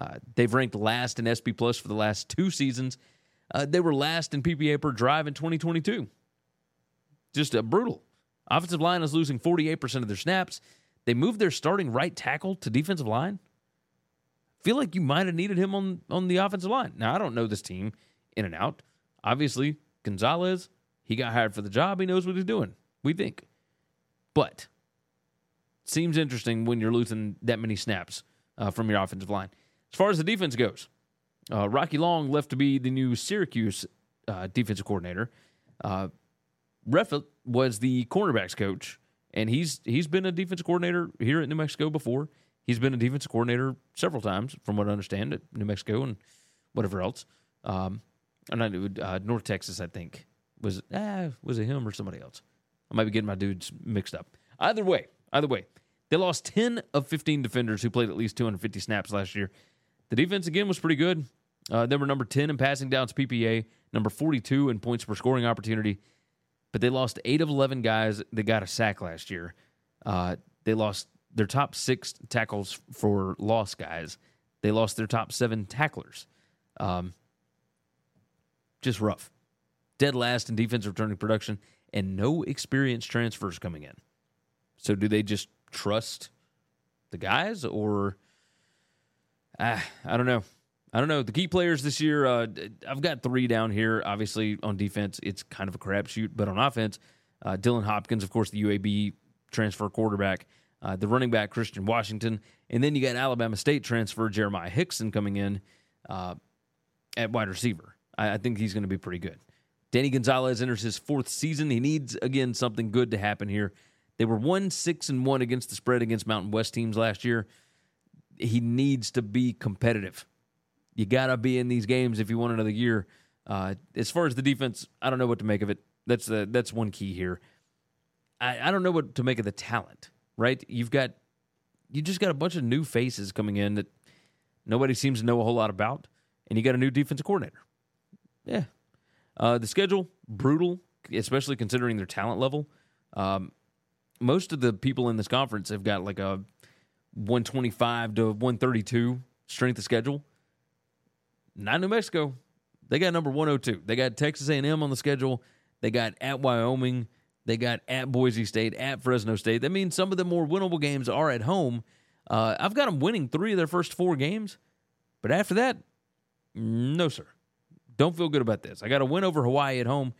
Uh, they've ranked last in SP Plus for the last two seasons. Uh, they were last in PPA per drive in 2022. Just uh, brutal. Offensive line is losing 48% of their snaps. They moved their starting right tackle to defensive line. Feel like you might have needed him on, on the offensive line. Now, I don't know this team in and out. Obviously, Gonzales, he got hired for the job. He knows what he's doing, we think. But seems interesting when you're losing that many snaps uh, from your offensive line. As far as the defense goes, uh, Rocky Long left to be the new Syracuse uh, defensive coordinator. Uh, Reffett was the cornerbacks coach, and he's he's been a defensive coordinator here at New Mexico before. He's been a defensive coordinator several times, from what I understand, at New Mexico and whatever else. Um, and I uh, North Texas, I think was ah, was it him or somebody else? I might be getting my dudes mixed up. Either way, either way, they lost ten of fifteen defenders who played at least 250 snaps last year. The defense again was pretty good. Uh, they were number 10 in passing downs PPA, number 42 in points per scoring opportunity, but they lost eight of 11 guys that got a sack last year. Uh, they lost their top six tackles for loss guys. They lost their top seven tacklers. Um, just rough. Dead last in defensive returning production, and no experienced transfers coming in. So, do they just trust the guys, or uh, I don't know. I don't know. The key players this year, uh, I've got three down here. Obviously, on defense, it's kind of a crapshoot, but on offense, uh, Dylan Hopkins, of course, the UAB transfer quarterback, uh, the running back Christian Washington, and then you got Alabama State transfer Jeremiah Hixon coming in uh, at wide receiver. I, I think he's going to be pretty good. Danny Gonzales enters his fourth season. He needs again something good to happen here. They were one six and one against the spread against Mountain West teams last year. He needs to be competitive. You got to be in these games if you want another year. Uh, as far as the defense, I don't know what to make of it. That's the that's one key here. I, I don't know what to make of the talent. Right? You've got you just got a bunch of new faces coming in that nobody seems to know a whole lot about, and you got a new defensive coordinator. Yeah, uh, the schedule brutal, especially considering their talent level. Um, most of the people in this conference have got like a 125 to 132 strength of schedule. Not New Mexico. They got number 102. They got Texas A&M on the schedule. They got at Wyoming. They got at Boise State, at Fresno State. That means some of the more winnable games are at home. Uh, I've got them winning three of their first four games, but after that, no sir. Don't feel good about this. I got a win over Hawaii at home,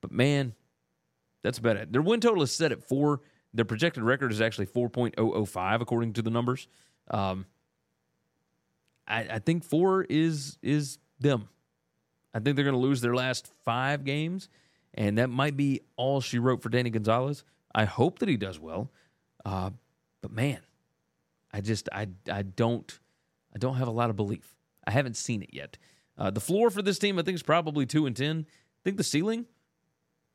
but man, that's about it. Their win total is set at four. Their projected record is actually 4.005 according to the numbers. Um, I, I think four is is them. I think they're going to lose their last five games, and that might be all she wrote for Danny Gonzales. I hope that he does well, uh, but man, I just I I don't I don't have a lot of belief. I haven't seen it yet. Uh, the floor for this team, I think, is probably two and ten. I think the ceiling,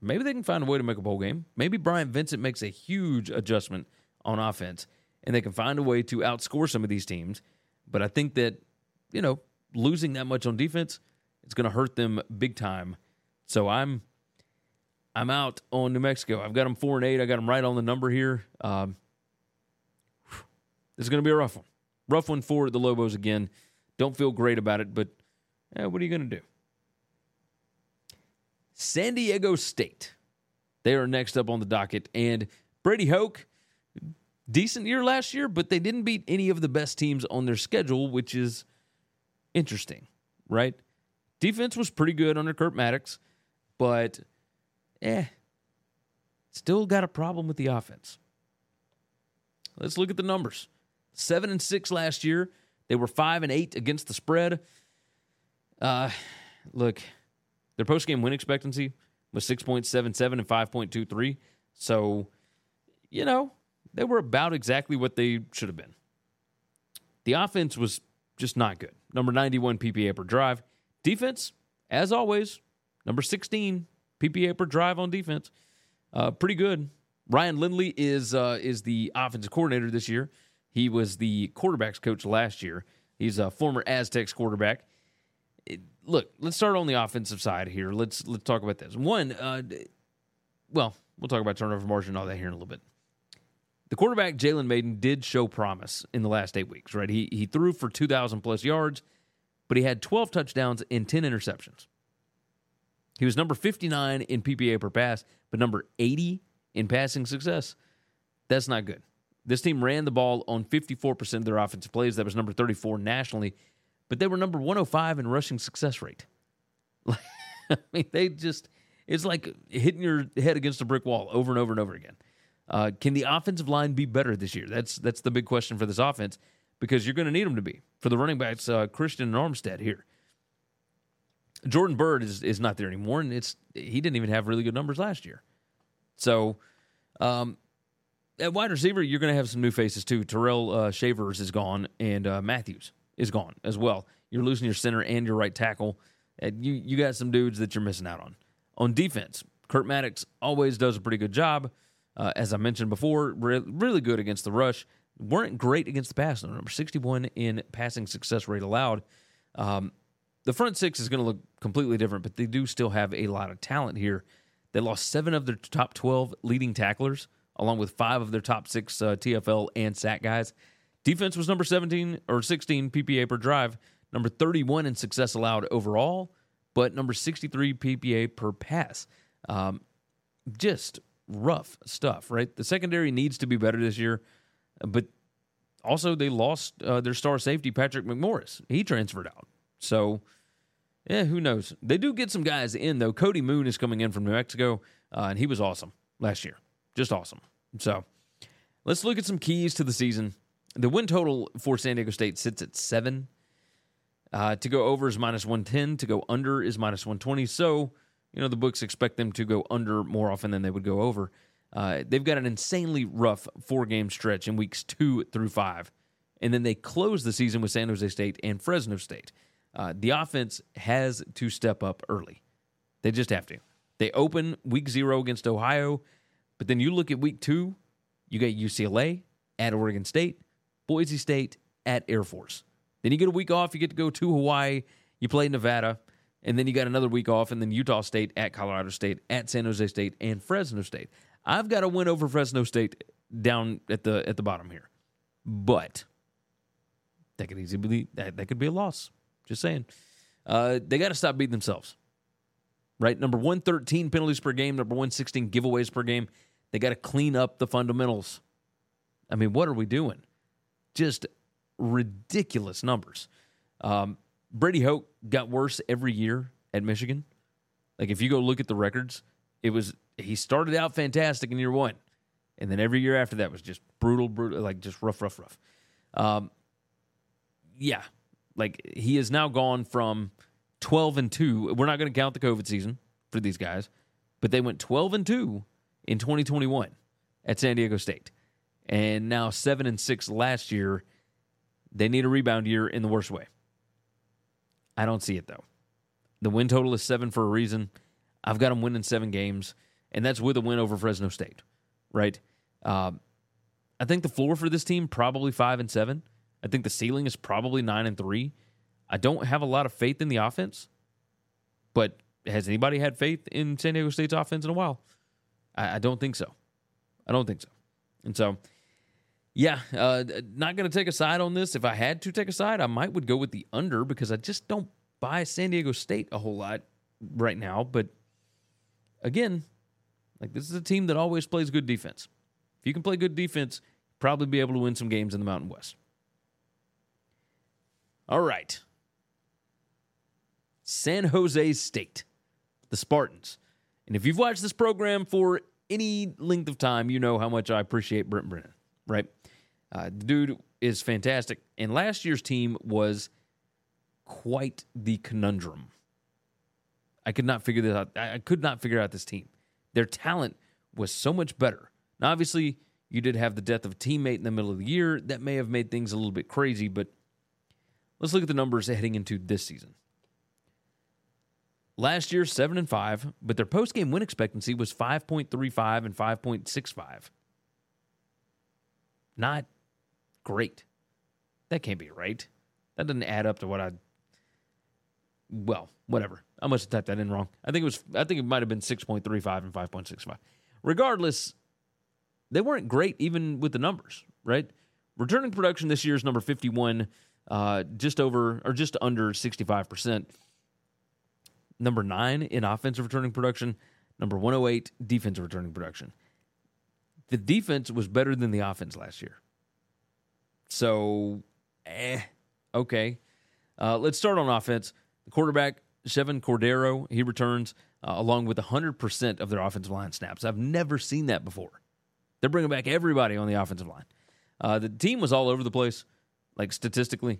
maybe they can find a way to make a bowl game. Maybe Bryant Vincent makes a huge adjustment on offense, and they can find a way to outscore some of these teams. But I think that you know losing that much on defense, it's going to hurt them big time. So I'm I'm out on New Mexico. I've got them four and eight. I got them right on the number here. Um, this is going to be a rough one. Rough one for the Lobos again. Don't feel great about it, but eh, what are you going to do? San Diego State. They are next up on the docket. And Brady Hoke, decent year last year, but they didn't beat any of the best teams on their schedule, which is interesting, right? Defense was pretty good under Kurt Mattix, but eh, still got a problem with the offense. Let's look at the numbers. Seven and six last year. They were five and eight against the spread. Uh, look, their post game win expectancy was 6.77 and 5.23. So, you know, they were about exactly what they should have been. The offense was just not good. Number 91 PPA per drive. Defense, as always, number 16 PPA per drive on defense. Uh, pretty good. Ryan Lindley is uh, is the offensive coordinator this year. He was the quarterbacks coach last year. He's a former Aztecs quarterback. Look, let's start on the offensive side here. Let's let's talk about this. One, uh, well, we'll talk about turnover margin and all that here in a little bit. The quarterback Jalen Mayden did show promise in the last eight weeks, right? He he threw for two thousand plus yards, but he had twelve touchdowns and ten interceptions. He was number fifty nine in PPA per pass, but number eighty in passing success. That's not good. This team ran the ball on 54% of their offensive plays. That was number 34 nationally, but they were number 105 in rushing success rate. I mean, they just, it's like hitting your head against a brick wall over and over and over again. Uh, can the offensive line be better this year? That's that's the big question for this offense because you're going to need them to be. For the running backs, uh, Christon and Armstead here. Jordan Byrd is, is not there anymore, and it's he didn't even have really good numbers last year. So, um, at wide receiver, you're going to have some new faces too. Tyrell uh, Shavers is gone, and uh, Matthews is gone as well. You're losing your center and your right tackle. And you you got some dudes that you're missing out on. On defense, Kurt Mattix always does a pretty good job. Uh, as I mentioned before, re- really good against the rush. weren't great against the pass. Number 61 in passing success rate allowed. Um, the front six is going to look completely different, but they do still have a lot of talent here. They lost seven of their top 12 leading tacklers along with five of their top six uh, TFL and sack guys. Defense was number 17 or 16 PPA per drive, number 31 in success allowed overall, but number 63 PPA per pass. Um, just rough stuff, right? The secondary needs to be better this year, but also they lost uh, their star safety, Patrick McMorris. He transferred out. So, yeah, who knows? They do get some guys in, though. Cody Moon is coming in from New Mexico, uh, and he was awesome last year just awesome. So let's look at some keys to the season. The win total for San Diego State sits at seven. Uh, to go over is minus 110. To go under is minus 120. So, you know, the books expect them to go under more often than they would go over. Uh, they've got an insanely rough four game stretch in weeks two through five. And then they close the season with San Jose State and Fresno State. Uh, the offense has to step up early. They just have to. They open week zero against Ohio. But then you look at week two, you got UCLA at Oregon State, Boise State at Air Force. Then you get a week off, you get to go to Hawaii, you play Nevada, and then you got another week off, and then Utah State at Colorado State, at San Jose State, and Fresno State. I've got a win over Fresno State down at the at the bottom here. But that could easily be that, that could be a loss. Just saying. Uh, they got to stop beating themselves. Right? Number 113 penalties per game, number 116 giveaways per game. They got to clean up the fundamentals. I mean, what are we doing? Just ridiculous numbers. Um, Brady Hoke got worse every year at Michigan. Like if you go look at the records, it was he started out fantastic in year one, and then every year after that was just brutal, brutal, like just rough, rough, rough. Um, yeah, like he has now gone from twelve and two. We're not going to count the COVID season for these guys, but they went twelve and two in 2021 at San Diego State. And now 7 and 6 last year. They need a rebound year in the worst way. I don't see it though. The win total is 7 for a reason. I've got them winning 7 games and that's with a win over Fresno State, right? Um, I think the floor for this team probably 5 and 7. I think the ceiling is probably 9 and 3. I don't have a lot of faith in the offense, but has anybody had faith in San Diego State's offense in a while? I, I don't think so. I don't think so. And so, yeah, uh, not going to take a side on this. If I had to take a side, I might would go with the under because I just don't buy San Diego State a whole lot right now. But again, like this is a team that always plays good defense. If you can play good defense, probably be able to win some games in the Mountain West. All right. San Jose State, the Spartans. And if you've watched this program for any length of time, you know how much I appreciate Brent Brennan, right? Uh, the dude is fantastic. And last year's team was quite the conundrum. I could not figure this out. I could not figure out this team. Their talent was so much better. Now, obviously, you did have the death of a teammate in the middle of the year. That may have made things a little bit crazy, but let's look at the numbers heading into this season. Last year, seven and five, but their post game win expectancy was five point three five and five point six five. Not great. That can't be right. That doesn't add up to what I. well, whatever. I must have typed that in wrong. I think it was. I think it might have been six point three five and five point six five. Regardless, they weren't great even with the numbers. Right, returning production this year is number fifty one, uh, just over or just under sixty five percent. Number nine in offensive returning production. Number one hundred eight defensive returning production. The defense was better than the offense last year. So, eh, okay. Uh, let's start on offense. The quarterback, Chevan Cordeiro, he returns uh, along with 100% of their offensive line snaps. I've never seen that before. They're bringing back everybody on the offensive line. Uh, the team was all over the place, like statistically.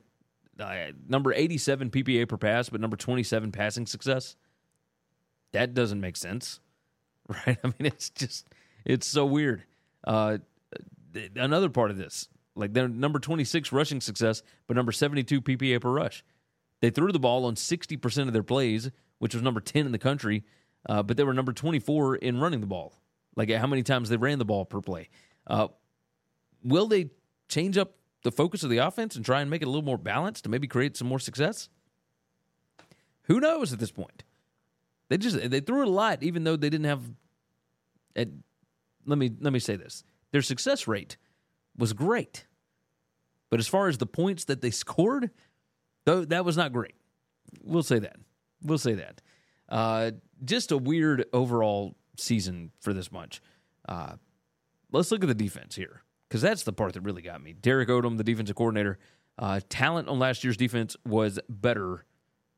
Uh, number 87 PPA per pass, but number 27 passing success. That doesn't make sense, right? I mean, it's just, it's so weird. Uh, another part of this, like they're number 26 rushing success, but number 72 PPA per rush. They threw the ball on 60% of their plays, which was number 10 in the country, uh, but they were number 24 in running the ball. Like how many times they ran the ball per play. Uh, will they change up the focus of the offense and try and make it a little more balanced to maybe create some more success? Who knows at this point? They just they threw it a lot, even though they didn't have. let me let me say this: their success rate was great. But as far as the points that they scored, though that was not great. We'll say that. We'll say that. Uh, just a weird overall season for this bunch. Uh, let's look at the defense here because that's the part that really got me. Derrick Odum, the defensive coordinator, uh, talent on last year's defense was better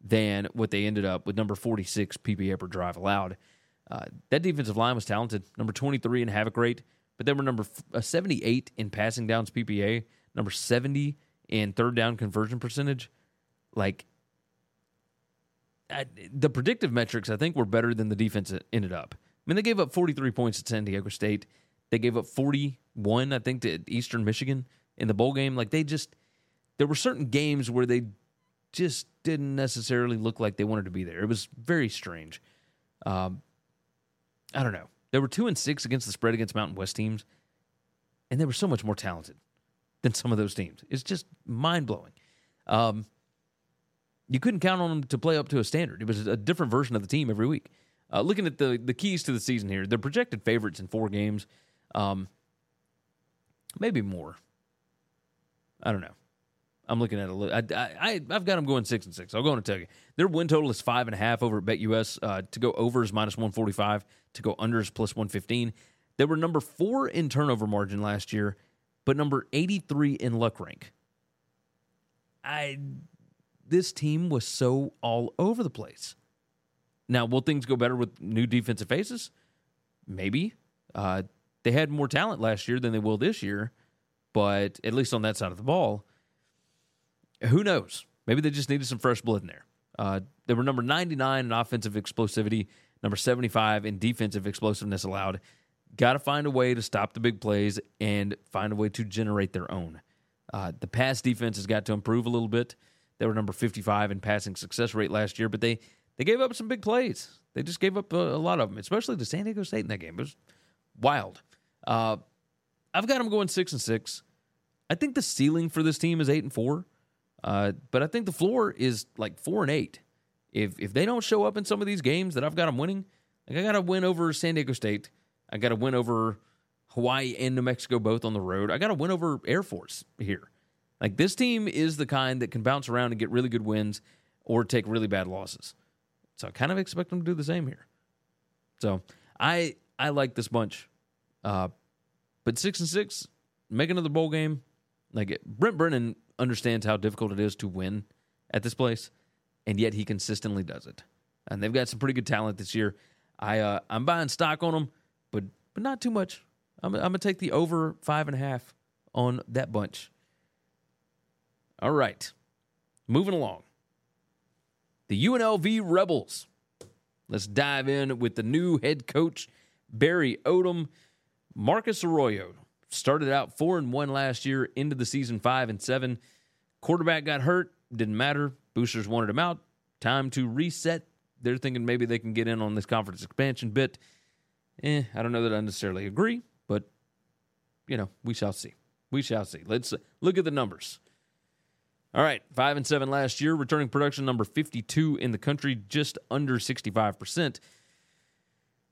than what they ended up with number 46 PPA per drive allowed. Uh, that defensive line was talented, number 23 in havoc rate, but they were number uh, 78 in passing downs PPA, number 70 in third down conversion percentage. Like I, the predictive metrics, I think, were better than the defense ended up. I mean, they gave up 43 points at San Diego State. They gave up 41, I think, to Eastern Michigan in the bowl game. Like they just, there were certain games where they just didn't necessarily look like they wanted to be there. It was very strange. Um, I don't know. They were two and six against the spread against Mountain West teams, and they were so much more talented than some of those teams. It's just mind blowing. Um, you couldn't count on them to play up to a standard. It was a different version of the team every week. Uh, looking at the the keys to the season here, they're projected favorites in four games, um, maybe more. I don't know. I'm looking at it. I, I, I've got them going six and six. I'll go and tell you. Their win total is five and a half over at BetUS. Uh, to go over is minus 145. To go under is plus 115. They were number four in turnover margin last year, but number 83 in luck rank. I this team was so all over the place. Now, will things go better with new defensive faces? Maybe. Uh, they had more talent last year than they will this year, but at least on that side of the ball who knows? Maybe they just needed some fresh blood in there. Uh, they were number 99 in offensive explosivity, number 75 in defensive explosiveness allowed. Got to find a way to stop the big plays and find a way to generate their own. Uh, the pass defense has got to improve a little bit. They were number 55 in passing success rate last year, but they they gave up some big plays. They just gave up a, a lot of them, especially to San Diego State in that game. It was wild. Uh, I've got them going six and six. I think the ceiling for this team is eight and four. Uh, but I think the floor is like four and eight. If if they don't show up in some of these games that I've got them winning, like I got to win over San Diego State, I got to win over Hawaii and New Mexico both on the road. I got to win over Air Force here. Like this team is the kind that can bounce around and get really good wins or take really bad losses. So I kind of expect them to do the same here. So I I like this bunch. Uh, but six and six, make another bowl game. Like Brent Brennan understands how difficult it is to win at this place, and yet he consistently does it. And they've got some pretty good talent this year. I uh, I'm buying stock on them, but but not too much. I'm, I'm gonna take the over five and a half on that bunch. All right, moving along. The UNLV Rebels. Let's dive in with the new head coach Barry Odom, Marcus Arroyo started out four and one last year into the season five and seven. Quarterback got hurt, didn't matter. Boosters wanted him out. Time to reset. They're thinking maybe they can get in on this conference expansion bit. Eh, I don't know that I necessarily agree, but you know, we shall see. We shall see. Let's look at the numbers. All right, five and seven last year, returning production number 52 in the country, just under 65%.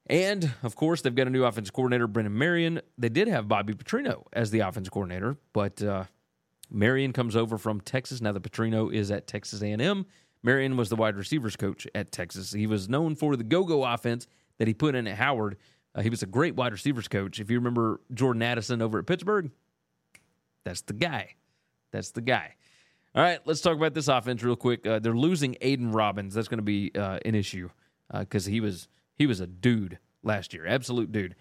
And of course, they've got a new offensive coordinator, Brennan Marion. They did have Bobby Petrino as the offensive coordinator, but uh, Marion comes over from Texas. Now that Petrino is at Texas A&M, Marion was the wide receivers coach at Texas. He was known for the go-go offense that he put in at Howard. Uh, he was a great wide receivers coach. If you remember Jordan Addison over at Pittsburgh, that's the guy. That's the guy. All right, let's talk about this offense real quick. Uh, they're losing Aidan Robbins. That's going to be uh, an issue because uh, he was he was a dude last year, absolute dude.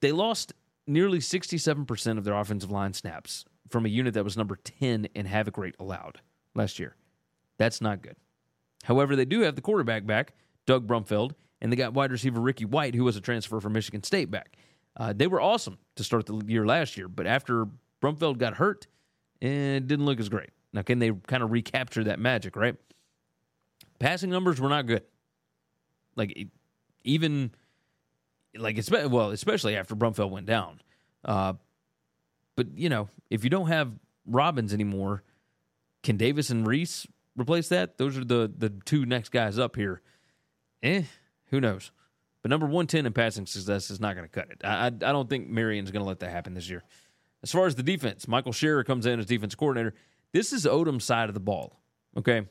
They lost nearly sixty-seven percent of their offensive line snaps from a unit that was number ten in havoc rate allowed last year. That's not good. However, they do have the quarterback back, Doug Brumfield, and they got wide receiver Ricky White, who was a transfer from Michigan State back. Uh, they were awesome to start the year last year, but after Brumfield got hurt, it didn't look as great. Now, can they kind of recapture that magic, right? Passing numbers were not good. Like, even, like, it's, well, especially after Brumfield went down. Uh, but, you know, if you don't have Robbins anymore, can Davis and Reese replace that? Those are the, the two next guys up here. Eh, who knows? But number 110 in passing success is not going to cut it. I, I, I don't think Marion's going to let that happen this year. As far as the defense, Michael Scherer comes in as defense coordinator. This is Odom's side of the ball. Okay.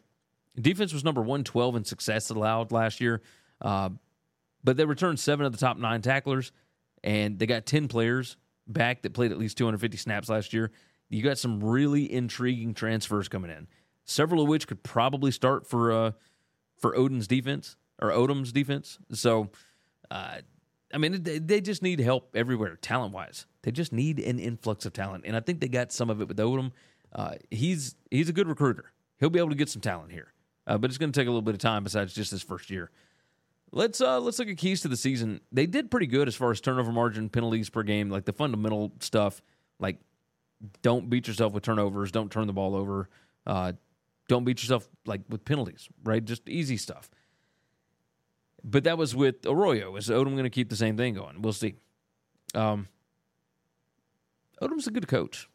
Defense was number 112 in success allowed last year, uh, but they returned seven of the top nine tacklers, and they got 10 players back that played at least 250 snaps last year. You got some really intriguing transfers coming in, several of which could probably start for uh, for Odin's defense or Odom's defense. So, uh, I mean, they just need help everywhere, talent wise. They just need an influx of talent, and I think they got some of it with Odom. Uh, he's he's a good recruiter. He'll be able to get some talent here, uh, but it's going to take a little bit of time. Besides just his first year, let's uh, let's look at keys to the season. They did pretty good as far as turnover margin, penalties per game, like the fundamental stuff. Like, don't beat yourself with turnovers. Don't turn the ball over. Uh, don't beat yourself like with penalties. Right, just easy stuff. But that was with Arroyo. Is Odom going to keep the same thing going? We'll see. Um, Odom's a good coach.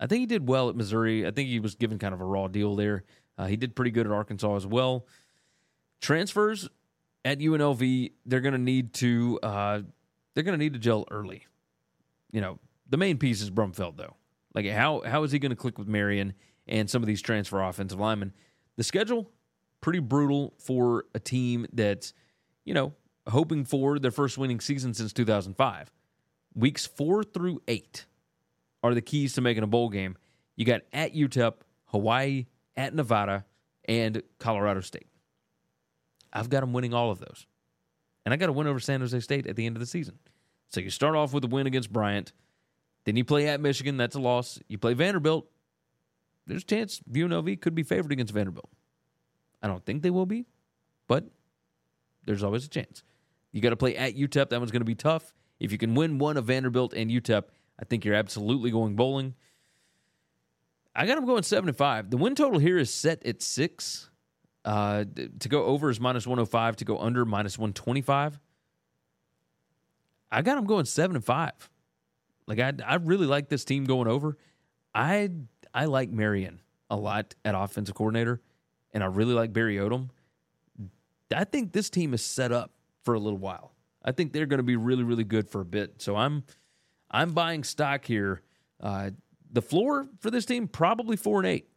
I think he did well at Missouri. I think he was given kind of a raw deal there. Uh, he did pretty good at Arkansas as well. Transfers at UNLV, they're going to need to uh, they're going to need to gel early. You know, the main piece is Brumfield though. Like how how is he going to click with Marion and some of these transfer offensive linemen? The schedule pretty brutal for a team that's you know hoping for their first winning season since 2005. Weeks four through eight are the keys to making a bowl game. You got at UTEP, Hawaii, at Nevada, and Colorado State. I've got them winning all of those. And I got to win over San Jose State at the end of the season. So you start off with a win against Bryant. Then you play at Michigan. That's a loss. You play Vanderbilt. There's a chance UNLV could be favored against Vanderbilt. I don't think they will be, but there's always a chance. You got to play at UTEP. That one's going to be tough. If you can win one of Vanderbilt and UTEP, I think you're absolutely going bowling. I got them going seven and five. The win total here is set at six. Uh, to go over is minus 105. To go under, minus 125. I got them going seven and five. Like I, I really like this team going over. I, I like Marion a lot at offensive coordinator, and I really like Barry Odom. I think this team is set up for a little while. I think they're going to be really, really good for a bit. So I'm I'm buying stock here. Uh, the floor for this team probably four and eight,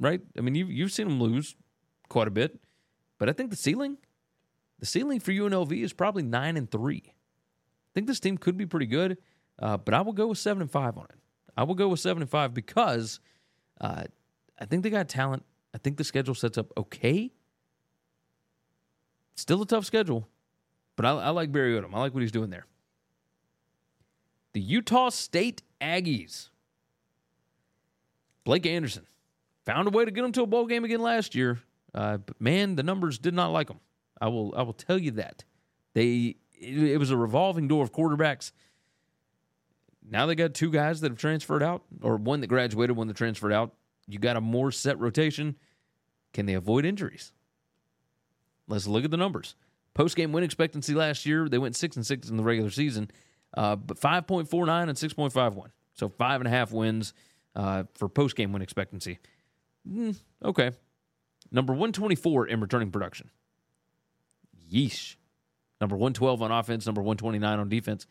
right? I mean, you've you've seen them lose quite a bit, but I think the ceiling, the ceiling for UNLV is probably nine and three. I think this team could be pretty good, uh, but I will go with seven and five on it. I will go with seven and five because uh, I think they got talent. I think the schedule sets up okay. Still a tough schedule, but I, I like Barry Odom. I like what he's doing there. The Utah State Aggies. Blake Anderson found a way to get them to a bowl game again last year. Uh, but man, the numbers did not like them. I will I will tell you that. They it, it was a revolving door of quarterbacks. Now they got two guys that have transferred out, or one that graduated, one that transferred out. You got a more set rotation. Can they avoid injuries? Let's look at the numbers. Post game win expectancy last year, they went six and six in the regular season. Uh, but 5.49 and 6.51. So five and a half wins uh, for post game win expectancy. Mm, okay. Number 124 in returning production. Yeesh. Number 112 on offense, number 129 on defense.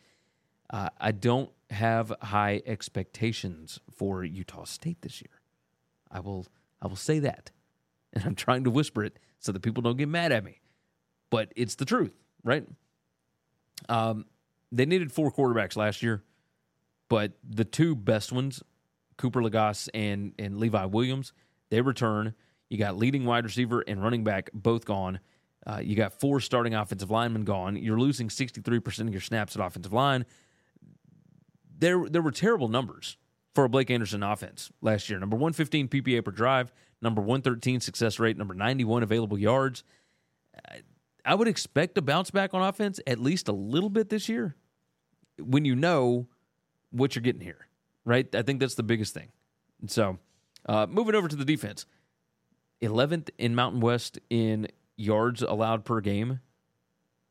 Uh, I don't have high expectations for Utah State this year. I will I will say that. And I'm trying to whisper it so that people don't get mad at me. But it's the truth, right? Um, they needed four quarterbacks last year, but the two best ones, Cooper Legas and and Levi Williams, they return. You got leading wide receiver and running back both gone. Uh, you got four starting offensive linemen gone. You're losing 63% of your snaps at offensive line. There, there were terrible numbers for a Blake Anderson offense last year. Number 115 PPA per drive, number 113 success rate, number 91 available yards. I would expect a bounce back on offense at least a little bit this year when you know what you're getting here, right? I think that's the biggest thing. So, uh, moving over to the defense 11th in Mountain West in yards allowed per game,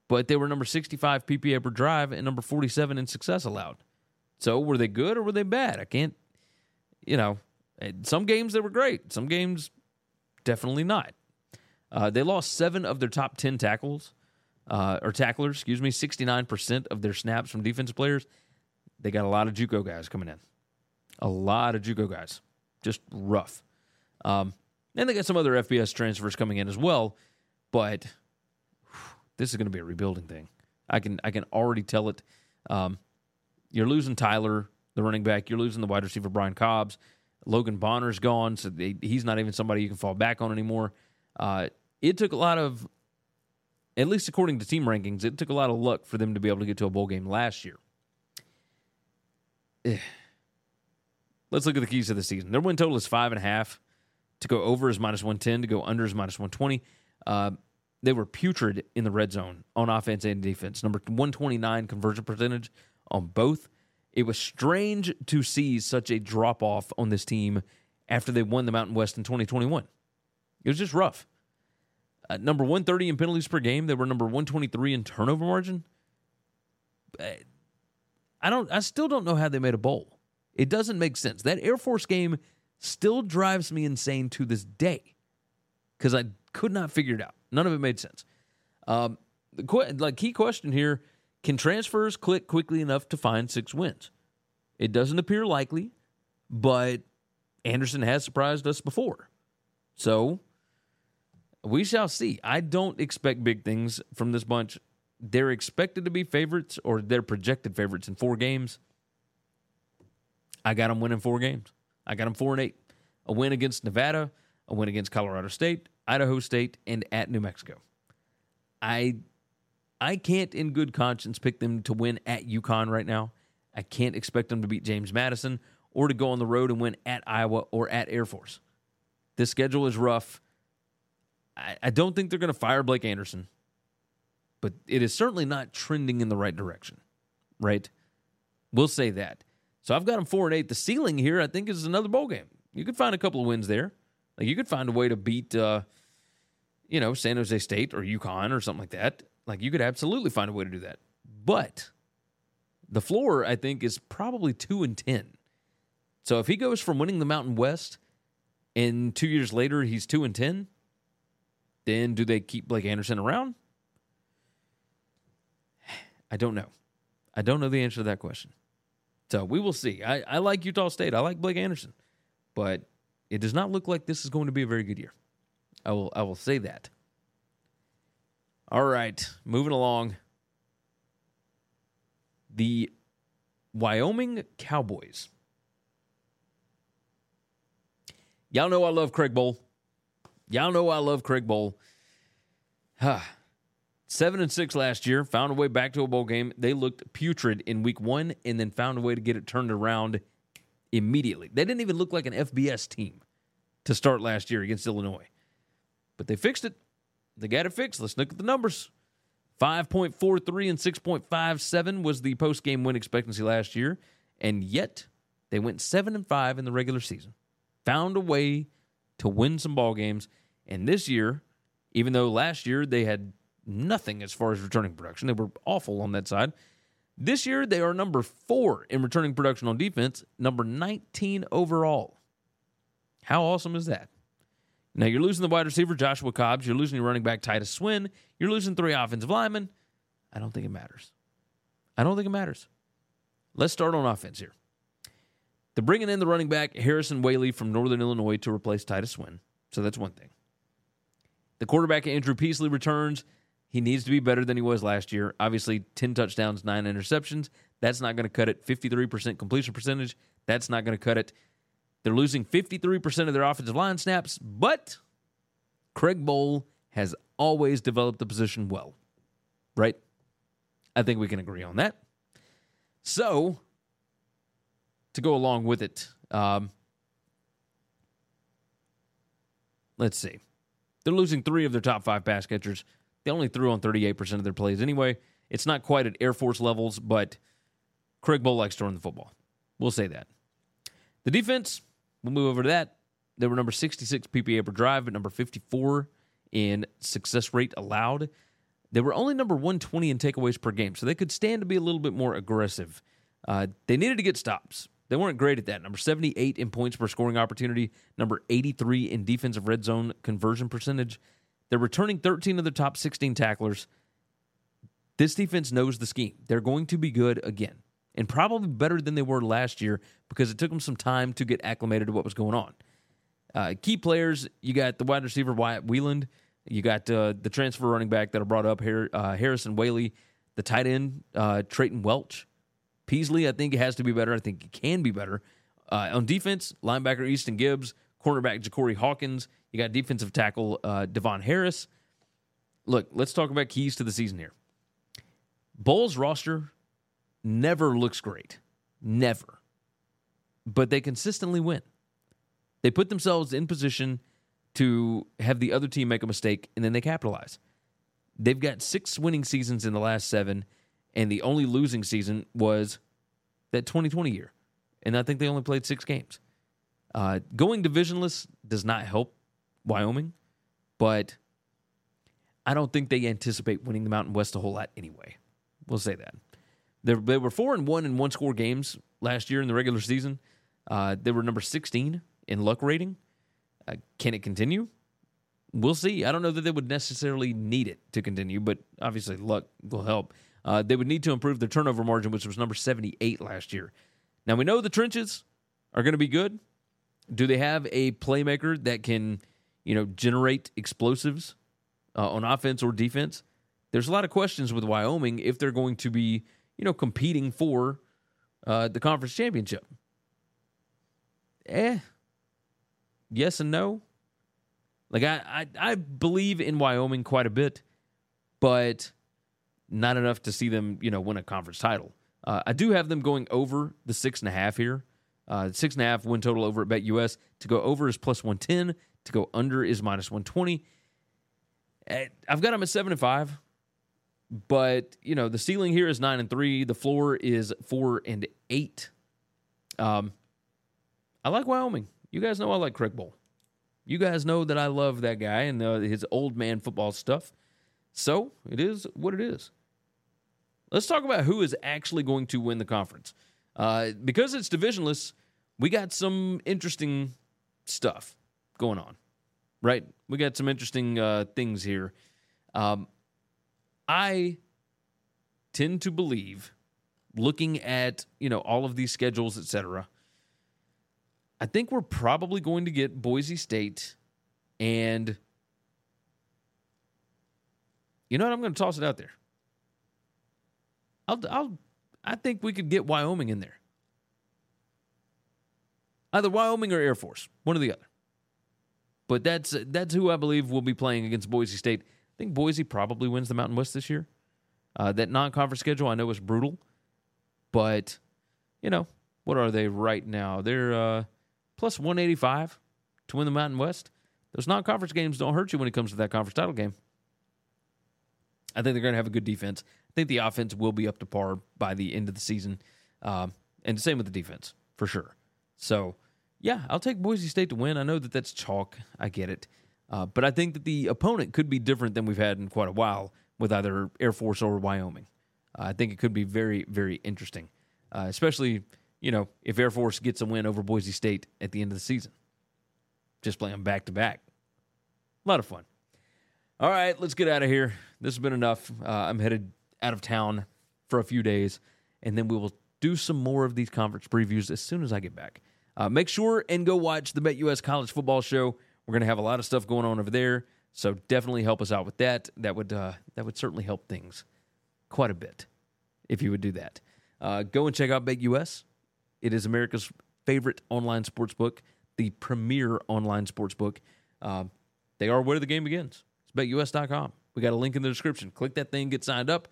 but they were number 65 PPA per drive and number 47 in success allowed. So, were they good or were they bad? I can't, you know, some games they were great, some games definitely not. Uh, they lost seven of their top 10 tackles, uh, or tacklers, excuse me, 69% of their snaps from defensive players. They got a lot of Juco guys coming in. A lot of Juco guys. Just rough. Um, and they got some other FBS transfers coming in as well. But whew, this is going to be a rebuilding thing. I can I can already tell it. Um, you're losing Tyler, the running back. You're losing the wide receiver Brian Cobbs. Logan Bonner's gone, so they, he's not even somebody you can fall back on anymore. Uh, it took a lot of, at least according to team rankings, it took a lot of luck for them to be able to get to a bowl game last year. Eh. Let's look at the keys to the season. Their win total is five and a half. To go over is minus 110, to go under is minus 120. Uh, they were putrid in the red zone on offense and defense. Number 129 conversion percentage on both. It was strange to see such a drop off on this team after they won the Mountain West in 2021. It was just rough. Uh, number 130 in penalties per game. They were number 123 in turnover margin. Uh, I don't. I still don't know how they made a bowl. It doesn't make sense. That Air Force game still drives me insane to this day because I could not figure it out. None of it made sense. Um, the que- like key question here: Can transfers click quickly enough to find six wins? It doesn't appear likely, but Anderson has surprised us before, so we shall see. I don't expect big things from this bunch. They're expected to be favorites, or they're projected favorites in four games. I got them winning four games. I got them four and eight. A win against Nevada, a win against Colorado State, Idaho State, and at New Mexico. I I can't in good conscience pick them to win at UConn right now. I can't expect them to beat James Madison or to go on the road and win at Iowa or at Air Force. This schedule is rough. I, I don't think they're going to fire Blake Anderson, but it is certainly not trending in the right direction, right? We'll say that. So I've got them four and eight. The ceiling here, I think, is another bowl game. You could find a couple of wins there. Like you could find a way to beat, uh, you know, San Jose State or UConn or something like that. Like you could absolutely find a way to do that. But the floor, I think, is probably two and ten. So if he goes from winning the Mountain West and two years later he's two and ten, then do they keep Blake Anderson around? I don't know. I don't know the answer to that question. So we will see. I, I like Utah State. I like Blake Anderson, but it does not look like this is going to be a very good year. I will I will say that. All right, moving along. The Wyoming Cowboys. Y'all know I love Craig Bohl. Y'all know I love Craig Bohl. Huh. Seven and six last year, found a way back to a bowl game. They looked putrid in week one and then found a way to get it turned around immediately. They didn't even look like an FBS team to start last year against Illinois. But they fixed it. They got it fixed. Let's look at the numbers. 5.43 and 6.57 was the post game win expectancy last year. And yet they went 7 and 5 in the regular season. Found a way to win some ball games. And this year, even though last year they had nothing as far as returning production, they were awful on that side. This year they are number four in returning production on defense, number 19 overall. How awesome is that? Now you're losing the wide receiver Joshua Cobbs. You're losing your running back Titus Swen. You're losing three offensive linemen. I don't think it matters. I don't think it matters. Let's start on offense here. They're bringing in the running back Harrison Waylee from Northern Illinois to replace Titus Swen. So that's one thing. The quarterback Andrew Peasley returns. He needs to be better than he was last year. Obviously, 10 touchdowns, 9 interceptions. That's not going to cut it. 53% completion percentage. That's not going to cut it. They're losing 53% of their offensive line snaps, but Craig Bohl has always developed the position well. Right? I think we can agree on that. So, to go along with it, um, let's see. They're losing three of their top five pass catchers. They only threw on 38% of their plays anyway. It's not quite at Air Force levels, but Craig Bohl likes run the football. We'll say that. The defense, we'll move over to that. They were number 66 PPA per drive, but number 54 in success rate allowed. They were only number 120 in takeaways per game, so they could stand to be a little bit more aggressive. Uh, they needed to get stops. They weren't great at that. Number 78 in points per scoring opportunity, number 83 in defensive red zone conversion percentage. They're returning 13 of their top 16 tacklers. This defense knows the scheme. They're going to be good again, and probably better than they were last year because it took them some time to get acclimated to what was going on. Uh, key players, you got the wide receiver Wyatt Wieland. You got uh, the transfer running back that I brought up uh, Harrison Waylee, the tight end, uh, Treyton Welch. Peasley, I think it has to be better. I think it can be better. Uh, on defense, linebacker Easton Gibbs, cornerback Jakorey Hawkins. You got defensive tackle uh, Devon Harris. Look, let's talk about keys to the season here. Bohl's roster never looks great. Never. But they consistently win. They put themselves in position to have the other team make a mistake and then they capitalize. They've got six winning seasons in the last seven, and the only losing season was that 2020 year. And I think they only played six games. Uh, going divisionless does not help Wyoming, but I don't think they anticipate winning the Mountain West a whole lot anyway. We'll say that. They, they were four and one in one score games last year in the regular season. Uh, they were number 16 in luck rating. Uh, can it continue? We'll see. I don't know that they would necessarily need it to continue, but obviously luck will help. Uh, they would need to improve their turnover margin, which was number 78 last year. Now, we know the trenches are going to be good. Do they have a playmaker that can, you know, generate explosives uh, on offense or defense? There's a lot of questions with Wyoming if they're going to be, you know, competing for uh, the conference championship. Eh, yes and no. Like I, I, I believe in Wyoming quite a bit, but not enough to see them, you know, win a conference title. Uh, I do have them going over the six and a half here. Uh, six and a half win total over at BetUS. To go over is plus one ten. To go under is minus one twenty. Eh, I've got them at seven and five, but you know the ceiling here is nine and three. The floor is four and eight. Um, I like Wyoming. You guys know I like Craig Bohl. You guys know that I love that guy and uh, his old man football stuff. So it is what it is. Let's talk about who is actually going to win the conference. Uh, because it's divisionless, we got some interesting stuff going on, right? We got some interesting uh, things here. Um, I tend to believe, looking at you know all of these schedules, etc. I think we're probably going to get Boise State and you know what? I'm going to toss it out there. I'll, I'll, I think we could get Wyoming in there. Either Wyoming or Air Force, one or the other. But that's that's who I believe will be playing against Boise State. I think Boise probably wins the Mountain West this year. Uh, that non-conference schedule I know is brutal, but you know what are they right now? They're uh, plus 185 to win the Mountain West. Those non-conference games don't hurt you when it comes to that conference title game. I think they're going to have a good defense. Think the offense will be up to par by the end of the season, um, and the same with the defense for sure. So, yeah, I'll take Boise State to win. I know that that's chalk. I get it, uh, but I think that the opponent could be different than we've had in quite a while with either Air Force or Wyoming. Uh, I think it could be very, very interesting, uh, especially you know if Air Force gets a win over Boise State at the end of the season. Just play them back to back. A lot of fun. All right, let's get out of here. This has been enough. Uh, I'm headed out of town for a few days, and then we will do some more of these conference previews as soon as I get back. Uh, make sure and go watch the BetUS College Football Show. We're going to have a lot of stuff going on over there, so definitely help us out with that. That would uh, that would certainly help things quite a bit if you would do that. Uh, go and check out BetUS. It is America's favorite online sports book, the premier online sports book. Uh, they are where the game begins. It's betus.com. We got a link in the description. Click that thing, get signed up.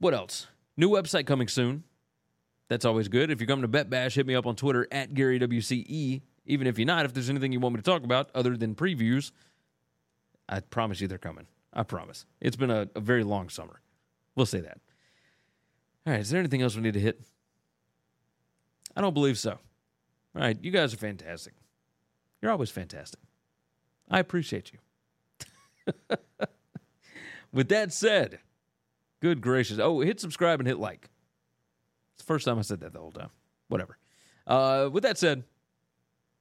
What else? New website coming soon. That's always good. If you're coming to Bet Bash, hit me up on Twitter at GaryWCE. Even if you're not, if there's anything you want me to talk about other than previews, I promise you they're coming. I promise. It's been a, a very long summer. We'll say that. All right, is there anything else we need to hit? I don't believe so. All right, you guys are fantastic. You're always fantastic. I appreciate you. With that said, good gracious. Oh, hit subscribe and hit like. It's the first time I said that the whole time. Whatever. Uh, with that said,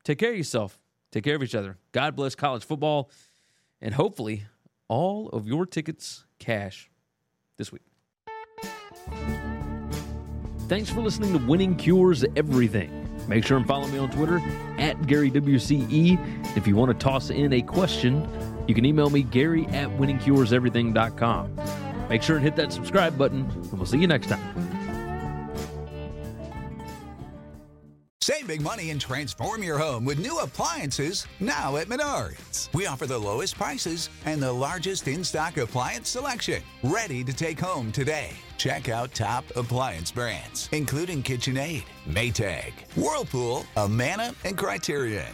take care of yourself. Take care of each other. God bless college football. And hopefully, all of your tickets cash this week. Thanks for listening to Winning Cures Everything. Make sure and follow me on Twitter at GaryWCE. If you want to toss in a question, you can email me, Gary at winningcureseverything.com. Make sure and hit that subscribe button, and we'll see you next time. Save big money and transform your home with new appliances now at Menards. We offer the lowest prices and the largest in stock appliance selection. Ready to take home today. Check out top appliance brands, including KitchenAid, Maytag, Whirlpool, Amana, and Criterion.